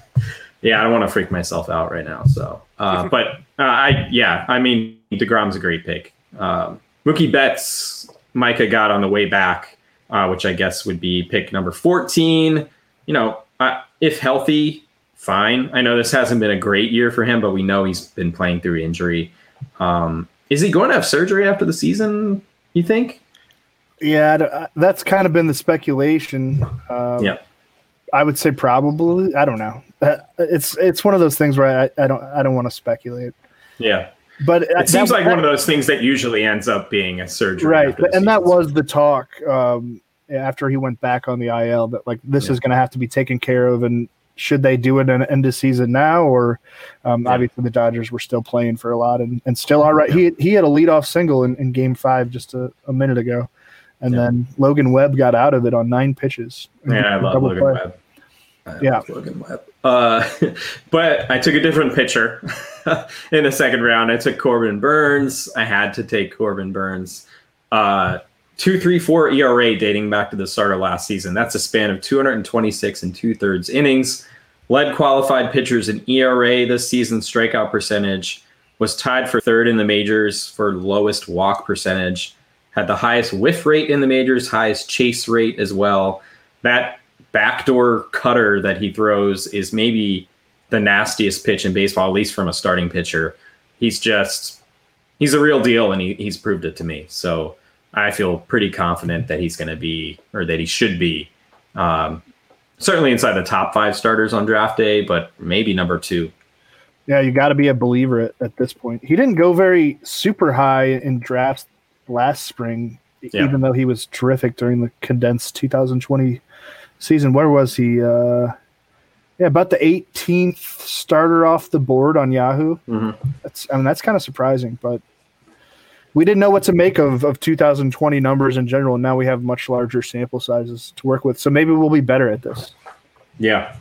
Yeah, I don't want to freak myself out right now. So, uh, <laughs> but uh, I yeah, I mean Degrom's a great pick. Um, Mookie Betts, Micah got on the way back, uh, which I guess would be pick number fourteen. You know, uh, if healthy, fine. I know this hasn't been a great year for him, but we know he's been playing through injury. Um, is he going to have surgery after the season? You think? yeah, I- that's kind of been the speculation. Um, Yeah. I would say probably. I don't know. Uh, It's it's one of those things where I, I don't I don't want to speculate. Yeah. But It seems like one of those things that usually ends up being a surgery. right, and that was the talk um, after he went back on the IL that like this is going to have to be taken care of, and should they do it in end of season now, or um, Yeah. obviously the Dodgers were still playing for a lot and, and still all right. He he had a leadoff single in, in Game Five just a, a minute ago, and Yeah. then Logan Webb got out of it on nine pitches. Yeah, I love Logan play. Webb. I Yeah. love Logan Webb. Uh, <laughs> but I took a different pitcher <laughs> in the second round. I took Corbin Burnes. I had to take Corbin Burnes. Uh, two, three, four ERA dating back to the start of last season. That's a span of 226 and two thirds innings. Led qualified pitchers in ERA this season. Strikeout percentage was tied for third in the majors for lowest walk percentage. Had the highest whiff rate in the majors, highest chase rate as well. That backdoor cutter that he throws is maybe the nastiest pitch in baseball, at least from a starting pitcher. He's just he's a real deal, and he, he's proved it to me. So I feel pretty confident that he's going to be, or that he should be, um, certainly inside the top five starters on draft day, but maybe number two. Yeah, you got to be a believer at, at this point. He didn't go very super high in drafts last spring, Yeah. even though he was terrific during the condensed 2020 season. Where was he? Uh, yeah, about the 18th starter off the board on Yahoo. Mhm. That's I mean that's kind of surprising, but we didn't know what to make of of 2020 numbers in general, and now we have much larger sample sizes to work with. So maybe we'll be better at this. Yeah.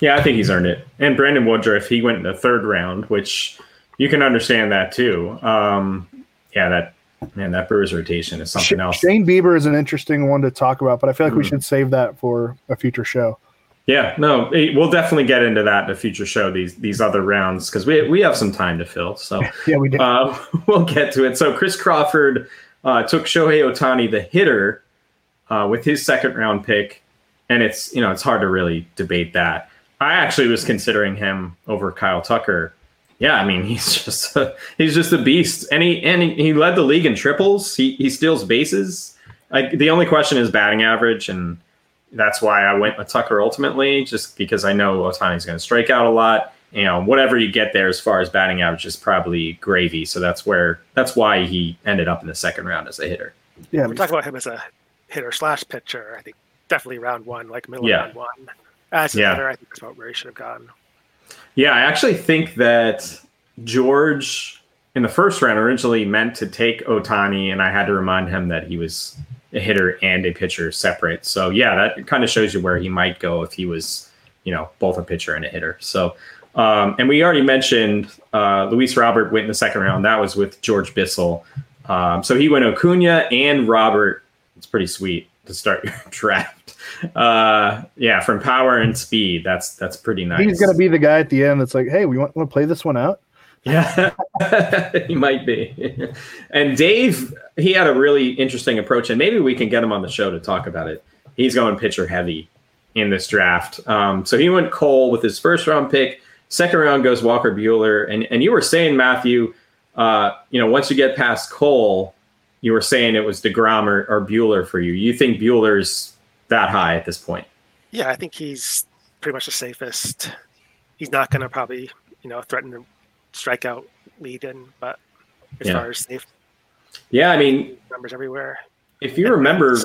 Yeah, I think he's earned it. And Brandon Woodruff, he went in the third round, which you can understand that too. Um, yeah, that man, that Brewers rotation is something Sh- else. Shane Bieber is an interesting one to talk about, but I feel like we Mhm. should save that for a future show. Yeah, no, we'll definitely get into that in a future show. These these other rounds because we we have some time to fill. So <laughs> Yeah, we did. uh, <laughs> we'll get to it. So Chris Crawford uh, took Shohei Ohtani, the hitter, uh, with his second round pick, and it's you know it's hard to really debate that. I actually was considering him over Kyle Tucker. Yeah, I mean <laughs> he's just a, he's just a beast, and he and he, he led the league in triples. He he steals bases. Like the only question is batting average, and that's why I went with Tucker ultimately, just because I know Ohtani's going to strike out a lot. You know, whatever you get there as far as batting average is probably gravy. So that's where that's why he ended up in the second round as a hitter. yeah, We talk about him as a hitter slash pitcher. I think definitely round one, like middle Yeah. of round one. As a Yeah. hitter, I think that's about where he should have gone. Yeah, I actually think that George in the first round originally meant to take Ohtani, and I had to remind him that he was a hitter and a pitcher separate. So yeah, that kind of shows you where he might go if he was, you know, both a pitcher and a hitter. So Um, and we already mentioned uh, Luis Robert went in the second round. That was with George Bissell. Um, so he went Acuna and Robert. It's pretty sweet to start <laughs> your draft. Uh, yeah, from power and speed. That's that's pretty nice. He's gonna be the guy at the end that's like, "Hey, we want, want to play this one out." Yeah, <laughs> he might be. and Dave, he had a really interesting approach, and maybe we can get him on the show to talk about it. He's going pitcher heavy in this draft. Um, so he went Cole with his first round pick. Second round goes Walker Buehler, and and you were saying Matthew, uh, you know, once you get past Cole, you were saying it was Degrom or, or Buehler for you. You think Buehler's that high at this point? Yeah, I think he's pretty much the safest. He's not going to probably you know threaten to strikeout lead in, but as Yeah. far as safe Yeah, I mean, numbers everywhere, if you remember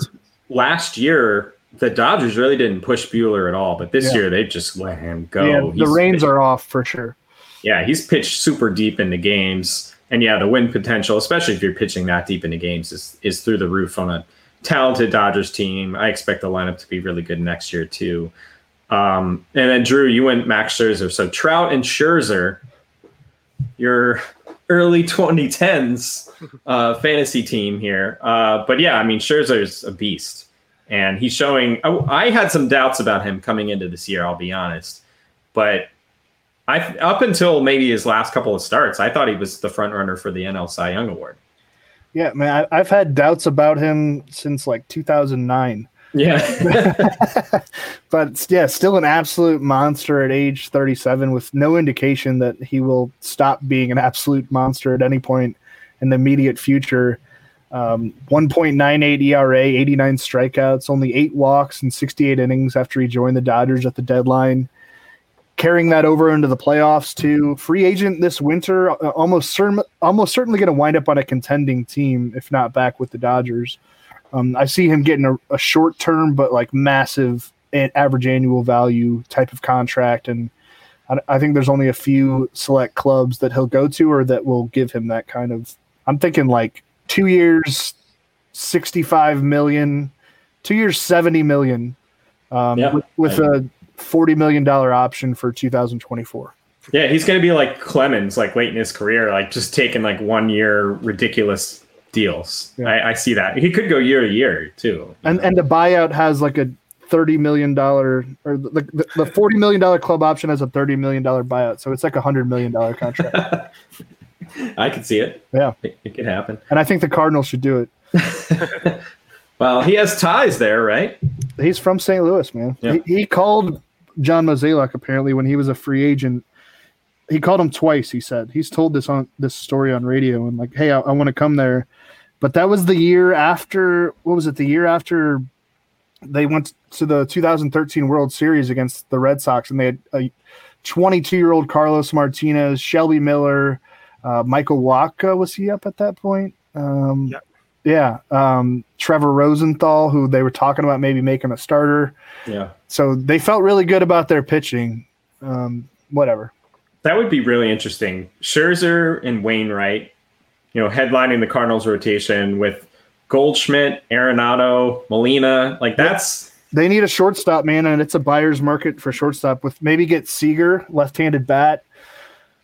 last year, the Dodgers really didn't push Buehler at all, but this Yeah. year they just let him go. yeah, the He's reins pitched- are off for sure. Yeah, he's pitched super deep into games, and yeah, the win potential, especially if you're pitching that deep into games, is is through the roof on a talented Dodgers team. I expect the lineup to be really good next year too. Um, and then Drew, you went Max Scherzer, so Trout and Scherzer, your early <laughs> 2010s uh, fantasy team here. Uh, but yeah, I mean Scherzer's a beast, and he's showing. I, I had some doubts about him coming into this year. I'll be honest, but I up until maybe his last couple of starts, I thought he was the front runner for the NL Cy Young Award. Yeah, man, I, I've had doubts about him since like 2009. Yeah, <laughs> but yeah, still an absolute monster at age 37 with no indication that he will stop being an absolute monster at any point in the immediate future. Um, 1.98 ERA, 89 strikeouts, only eight walks and 68 innings after he joined the Dodgers at the deadline. Carrying that over into the playoffs to Free agent this winter, uh, almost certain, almost certainly going to wind up on a contending team, if not back with the Dodgers. Um, I see him getting a, a short term, but like massive average annual value type of contract. And I, I think there's only a few select clubs that he'll go to or that will give him that kind of. I'm thinking like two years, 65 million, two years, 70 million, um, Yeah. with, with a $40 million option for 2024. yeah, he's going to be like Clemens, like late in his career, like just taking like one year ridiculous deals. Yeah. I, I see that he could go year to year too. and and the buyout has like a thirty million dollar or the, the, the forty million dollar club option has a thirty million dollar buyout, so it's like a hundred million dollar contract. <laughs> I could see it. Yeah. it, it could happen. and I think the Cardinals should do it. <laughs> Well, he has ties there, right? He's from St. Louis, man. Yeah. He, he called John Mozeliak apparently when he was a free agent. He called him twice. He said he's told this on this story on radio and like, hey, I, I want to come there. But that was the year after. What was it? The year after they went to the 2013 World Series against the Red Sox, and they had a 22 year old Carlos Martinez, Shelby Miller, uh, Michael Wacha. Was he up at that point? Um, Yeah. Yeah, um, Trevor Rosenthal, who they were talking about maybe making a starter. Yeah. So they felt really good about their pitching. Um, whatever. That would be really interesting. Scherzer and Wainwright, you know, headlining the Cardinals rotation with Goldschmidt, Arenado, Molina. Like that's They need a shortstop, man, and it's a buyer's market for shortstop. With maybe get Seager, left-handed bat,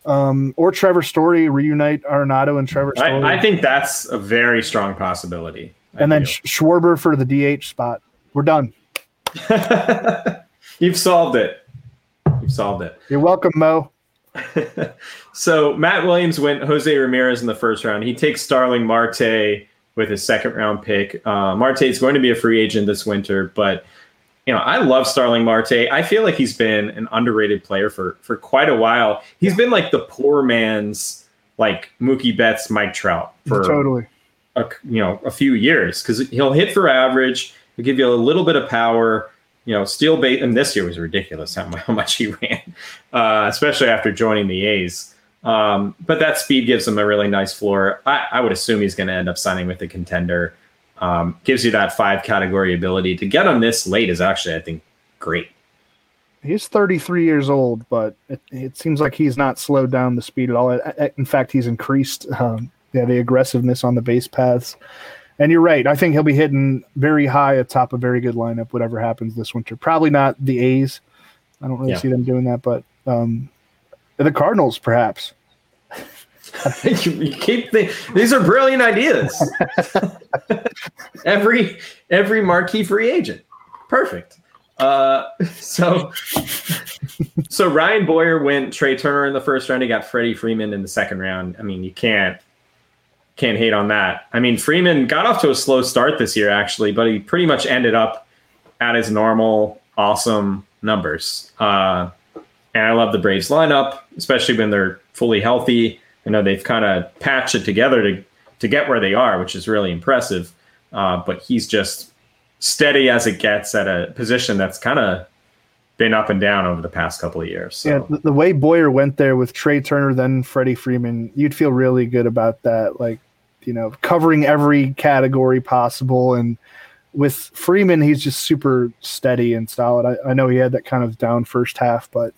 um, or Trevor Story reunite Arenado and Trevor Story, I, I think that's a very strong possibility. I and then feel. Schwarber for the DH spot. We're done. <laughs> You've solved it. You've solved it. You're welcome, Mo. <laughs> So Matt Williams went Jose Ramirez in the first round. He takes Starling Marte with his second round pick. Uh, Marte is going to be a free agent this winter, but you know I love Starling Marte. I feel like he's been an underrated player for for quite a while. He's been like the poor man's like Mookie Betts, Mike Trout for totally. a, you know a few years because he'll hit for average. Give you a little bit of power. You know, steal bait. And this year was ridiculous <laughs> how, much he ran, uh, especially after joining the A's. Um, but that speed gives him a really nice floor. I, I would assume he's going to end up signing with a contender. Um, gives you that five category ability to get him this late is actually, I think, great. He's 33 years old, but it, it seems like he's not slowed down the speed at all. In fact, he's increased um, yeah, the aggressiveness on the base paths. And you're right. I think he'll be hitting very high atop a very good lineup, whatever happens this winter. Probably not the A's. I don't really Yeah. see them doing that, but um, The Cardinals, perhaps. you, you keep the, these are brilliant ideas. <laughs> every every marquee free agent, perfect. Uh, so so Ryan Boyer went Trea Turner in the first round. He got Freddie Freeman in the second round. I mean, you can't can't hate on that. I mean, Freeman got off to a slow start this year actually, but he pretty much ended up at his normal awesome numbers. Uh, and I love the Braves lineup, especially when they're fully healthy. I know they've kind of patched it together to to get where they are, which is really impressive. Uh, but he's just steady as it gets at a position that's kind of been up and down over the past couple of years. So. Yeah, the, the, way Boyer went there with Trea Turner, then Freddie Freeman, you'd feel really good about that. Like, you know, covering every category possible. And with Freeman, he's just super steady and solid. I, I know he had that kind of down first half, but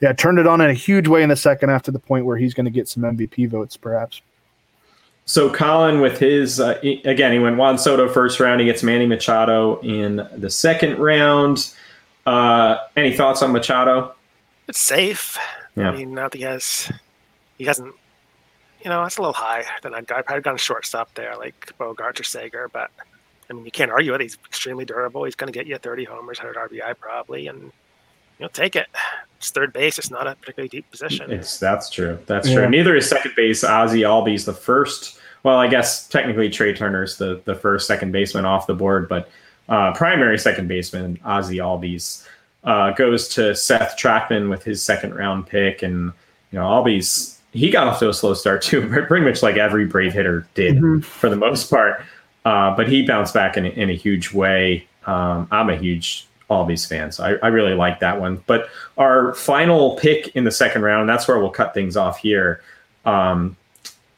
yeah, turned it on in a huge way in the second half to the point where he's going to get some MVP votes, perhaps. So Colin, with his uh, he, again, he went Juan Soto first round. He gets Manny Machado in the second round. Uh, any thoughts on Machado? It's safe. Yeah. I mean, not that he has, he hasn't. You know, that's a little high. Then I'd, I'd probably gone shortstop there, like Bogaerts or Seager. But I mean, you can't argue it. He's extremely durable. He's going to get you 30 homers, 100 RBI probably, and you know, take it. It's third base. It's not a particularly deep position. It's that's true. That's yeah. true. Neither is second base. Ozzy Albies the first. Well, I guess technically Trea Turner's the the first second baseman off the board, but uh, primary second baseman Ozzy Albies uh, goes to Seth Trachtman with his second round pick, and you know Albies he got off to a slow start too, <laughs> pretty much like every Brave hitter did mm-hmm. for the most part. Uh, but he bounced back in, in a huge way. Um, I'm a huge Albies fans. I, I really like that one. But our final pick in the second round, that's where we'll cut things off here. Um,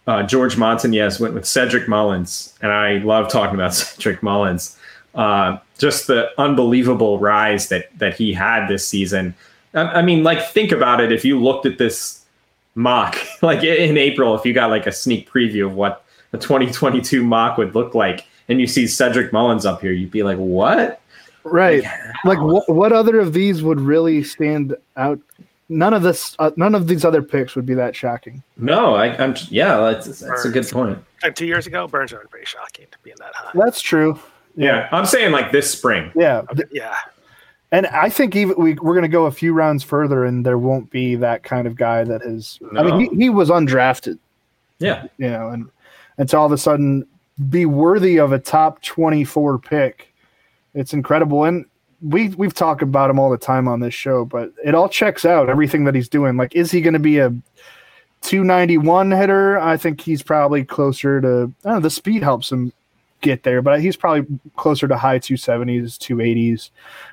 uh, George Montañez went with Cedric Mullins, and I love talking about <laughs> Cedric Mullins. Uh, just the unbelievable rise that that he had this season. I, I, mean, like think about it. If you looked at this mock, <laughs> like in April, if you got like a sneak preview of what a 2022 mock would look like, and you see Cedric Mullins up here, you'd be like, "What? Right. Like <laughs> what, what other of these would really stand out? None of this, uh, none of these other picks would be that shocking. No, I, am yeah, that's, that's a good point. And two years ago, Burnes weren't pretty shocking to be in that high. That's true. Yeah. yeah, I'm saying like this spring. Yeah, okay, yeah. And I think even we, we're going to go a few rounds further, and there won't be that kind of guy that has. No. I mean, he, he was undrafted. Yeah, you know, and and to all of a sudden be worthy of a top 24 pick it's incredible, and we we've talked about him all the time on this show, but it all checks out. Everything that he's doing. Like, is he going to be a 291 hitter? I think he's probably closer to. I don't know. The speed helps him get there, but he's probably closer to high 270s, 280s.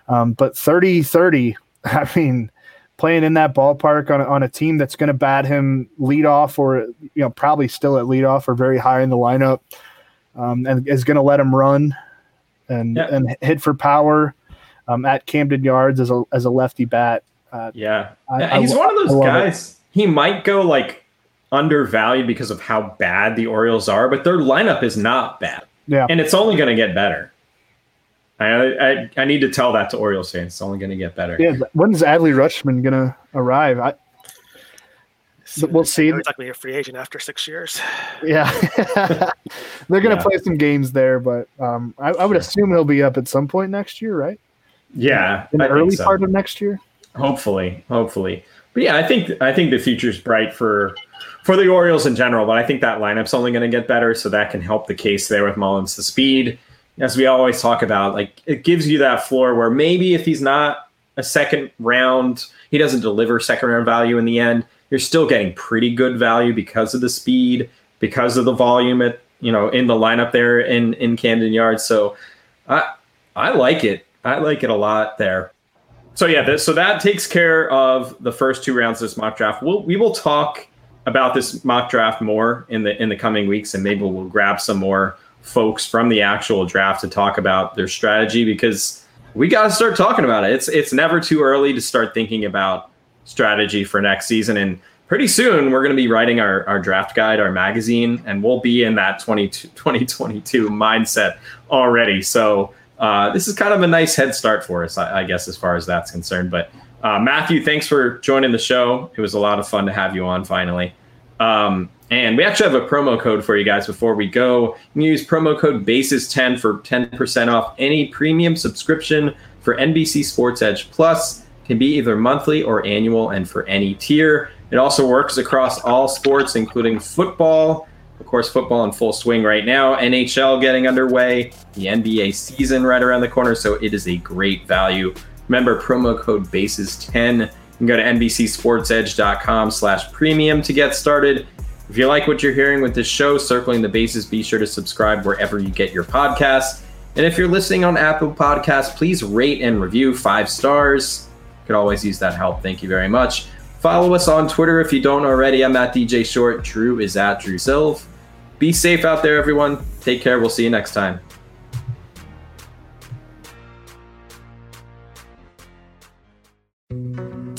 Um, but 30 30, <laughs> I mean, playing in that ballpark on, on a team that's going to bat him lead off or, you know, probably still at lead off or very high in the lineup um, and is going to let him run and yeah. and hit for power um, at Camden Yards as a as a lefty bat. Uh, yeah, I, he's I, one of those guys. It. He might go like undervalued because of how bad the Orioles are, but their lineup is not bad. Yeah, and it's only going to get better. I, I, I need to tell that to Orioles fans. It's only going to get better. Yeah, when's Adley Rutschman going to arrive? I, we'll see. He's like a free agent after six years. Yeah, <laughs> they're going to yeah. play some games there, but um, I, I, would sure. assume he'll be up at some point next year, right? Yeah, in the I early so. part of next year. Hopefully, hopefully, but yeah, I think I think the future's bright for for the Orioles in general. But I think that lineup's only going to get better, so that can help the case there with Mullins. The speed, as we always talk about, like it gives you that floor where maybe if he's not a second round, he doesn't deliver second round value in the end you're still getting pretty good value because of the speed, because of the volume at you know in the lineup there in in Camden Yards. So I I like it. I like it a lot there. So yeah, this, so that takes care of the first two rounds of this mock draft. We'll we will talk about this mock draft more in the in the coming weeks, and maybe we'll grab some more folks from the actual draft to talk about their strategy because we got to start talking about it. It's it's never too early to start thinking about strategy for next season. And pretty soon we're going to be writing our, our draft guide, our magazine, and we'll be in that 2022 <laughs> mindset already. So uh, this is kind of a nice head start for us, I, I, guess, as far as that's concerned. But Uh, Matthew, thanks for joining the show. It was a lot of fun to have you on finally. Um, and we actually have a promo code for you guys before we go. You can use promo code BASES10 for 10% off any premium subscription for NBC Sports Edge Plus. Can be either monthly or annual, and for any tier. It also works across all sports, including football. Of course, football in full swing right now. NHL getting underway. The NBA season right around the corner. So it is a great value. Remember, promo code BASES10. You can go to NBCSportsEdge.com slash premium to get started. If you like what you're hearing with this show, Circling the Bases, be sure to subscribe wherever you get your podcasts. And if you're listening on Apple Podcasts, please rate and review five stars. Could always use that help. Thank you very much. Follow us on Twitter if you don't already. I'm at DJ Short. Drew is at Drew Silv. Be safe out there, everyone. Take care. We'll see you next time.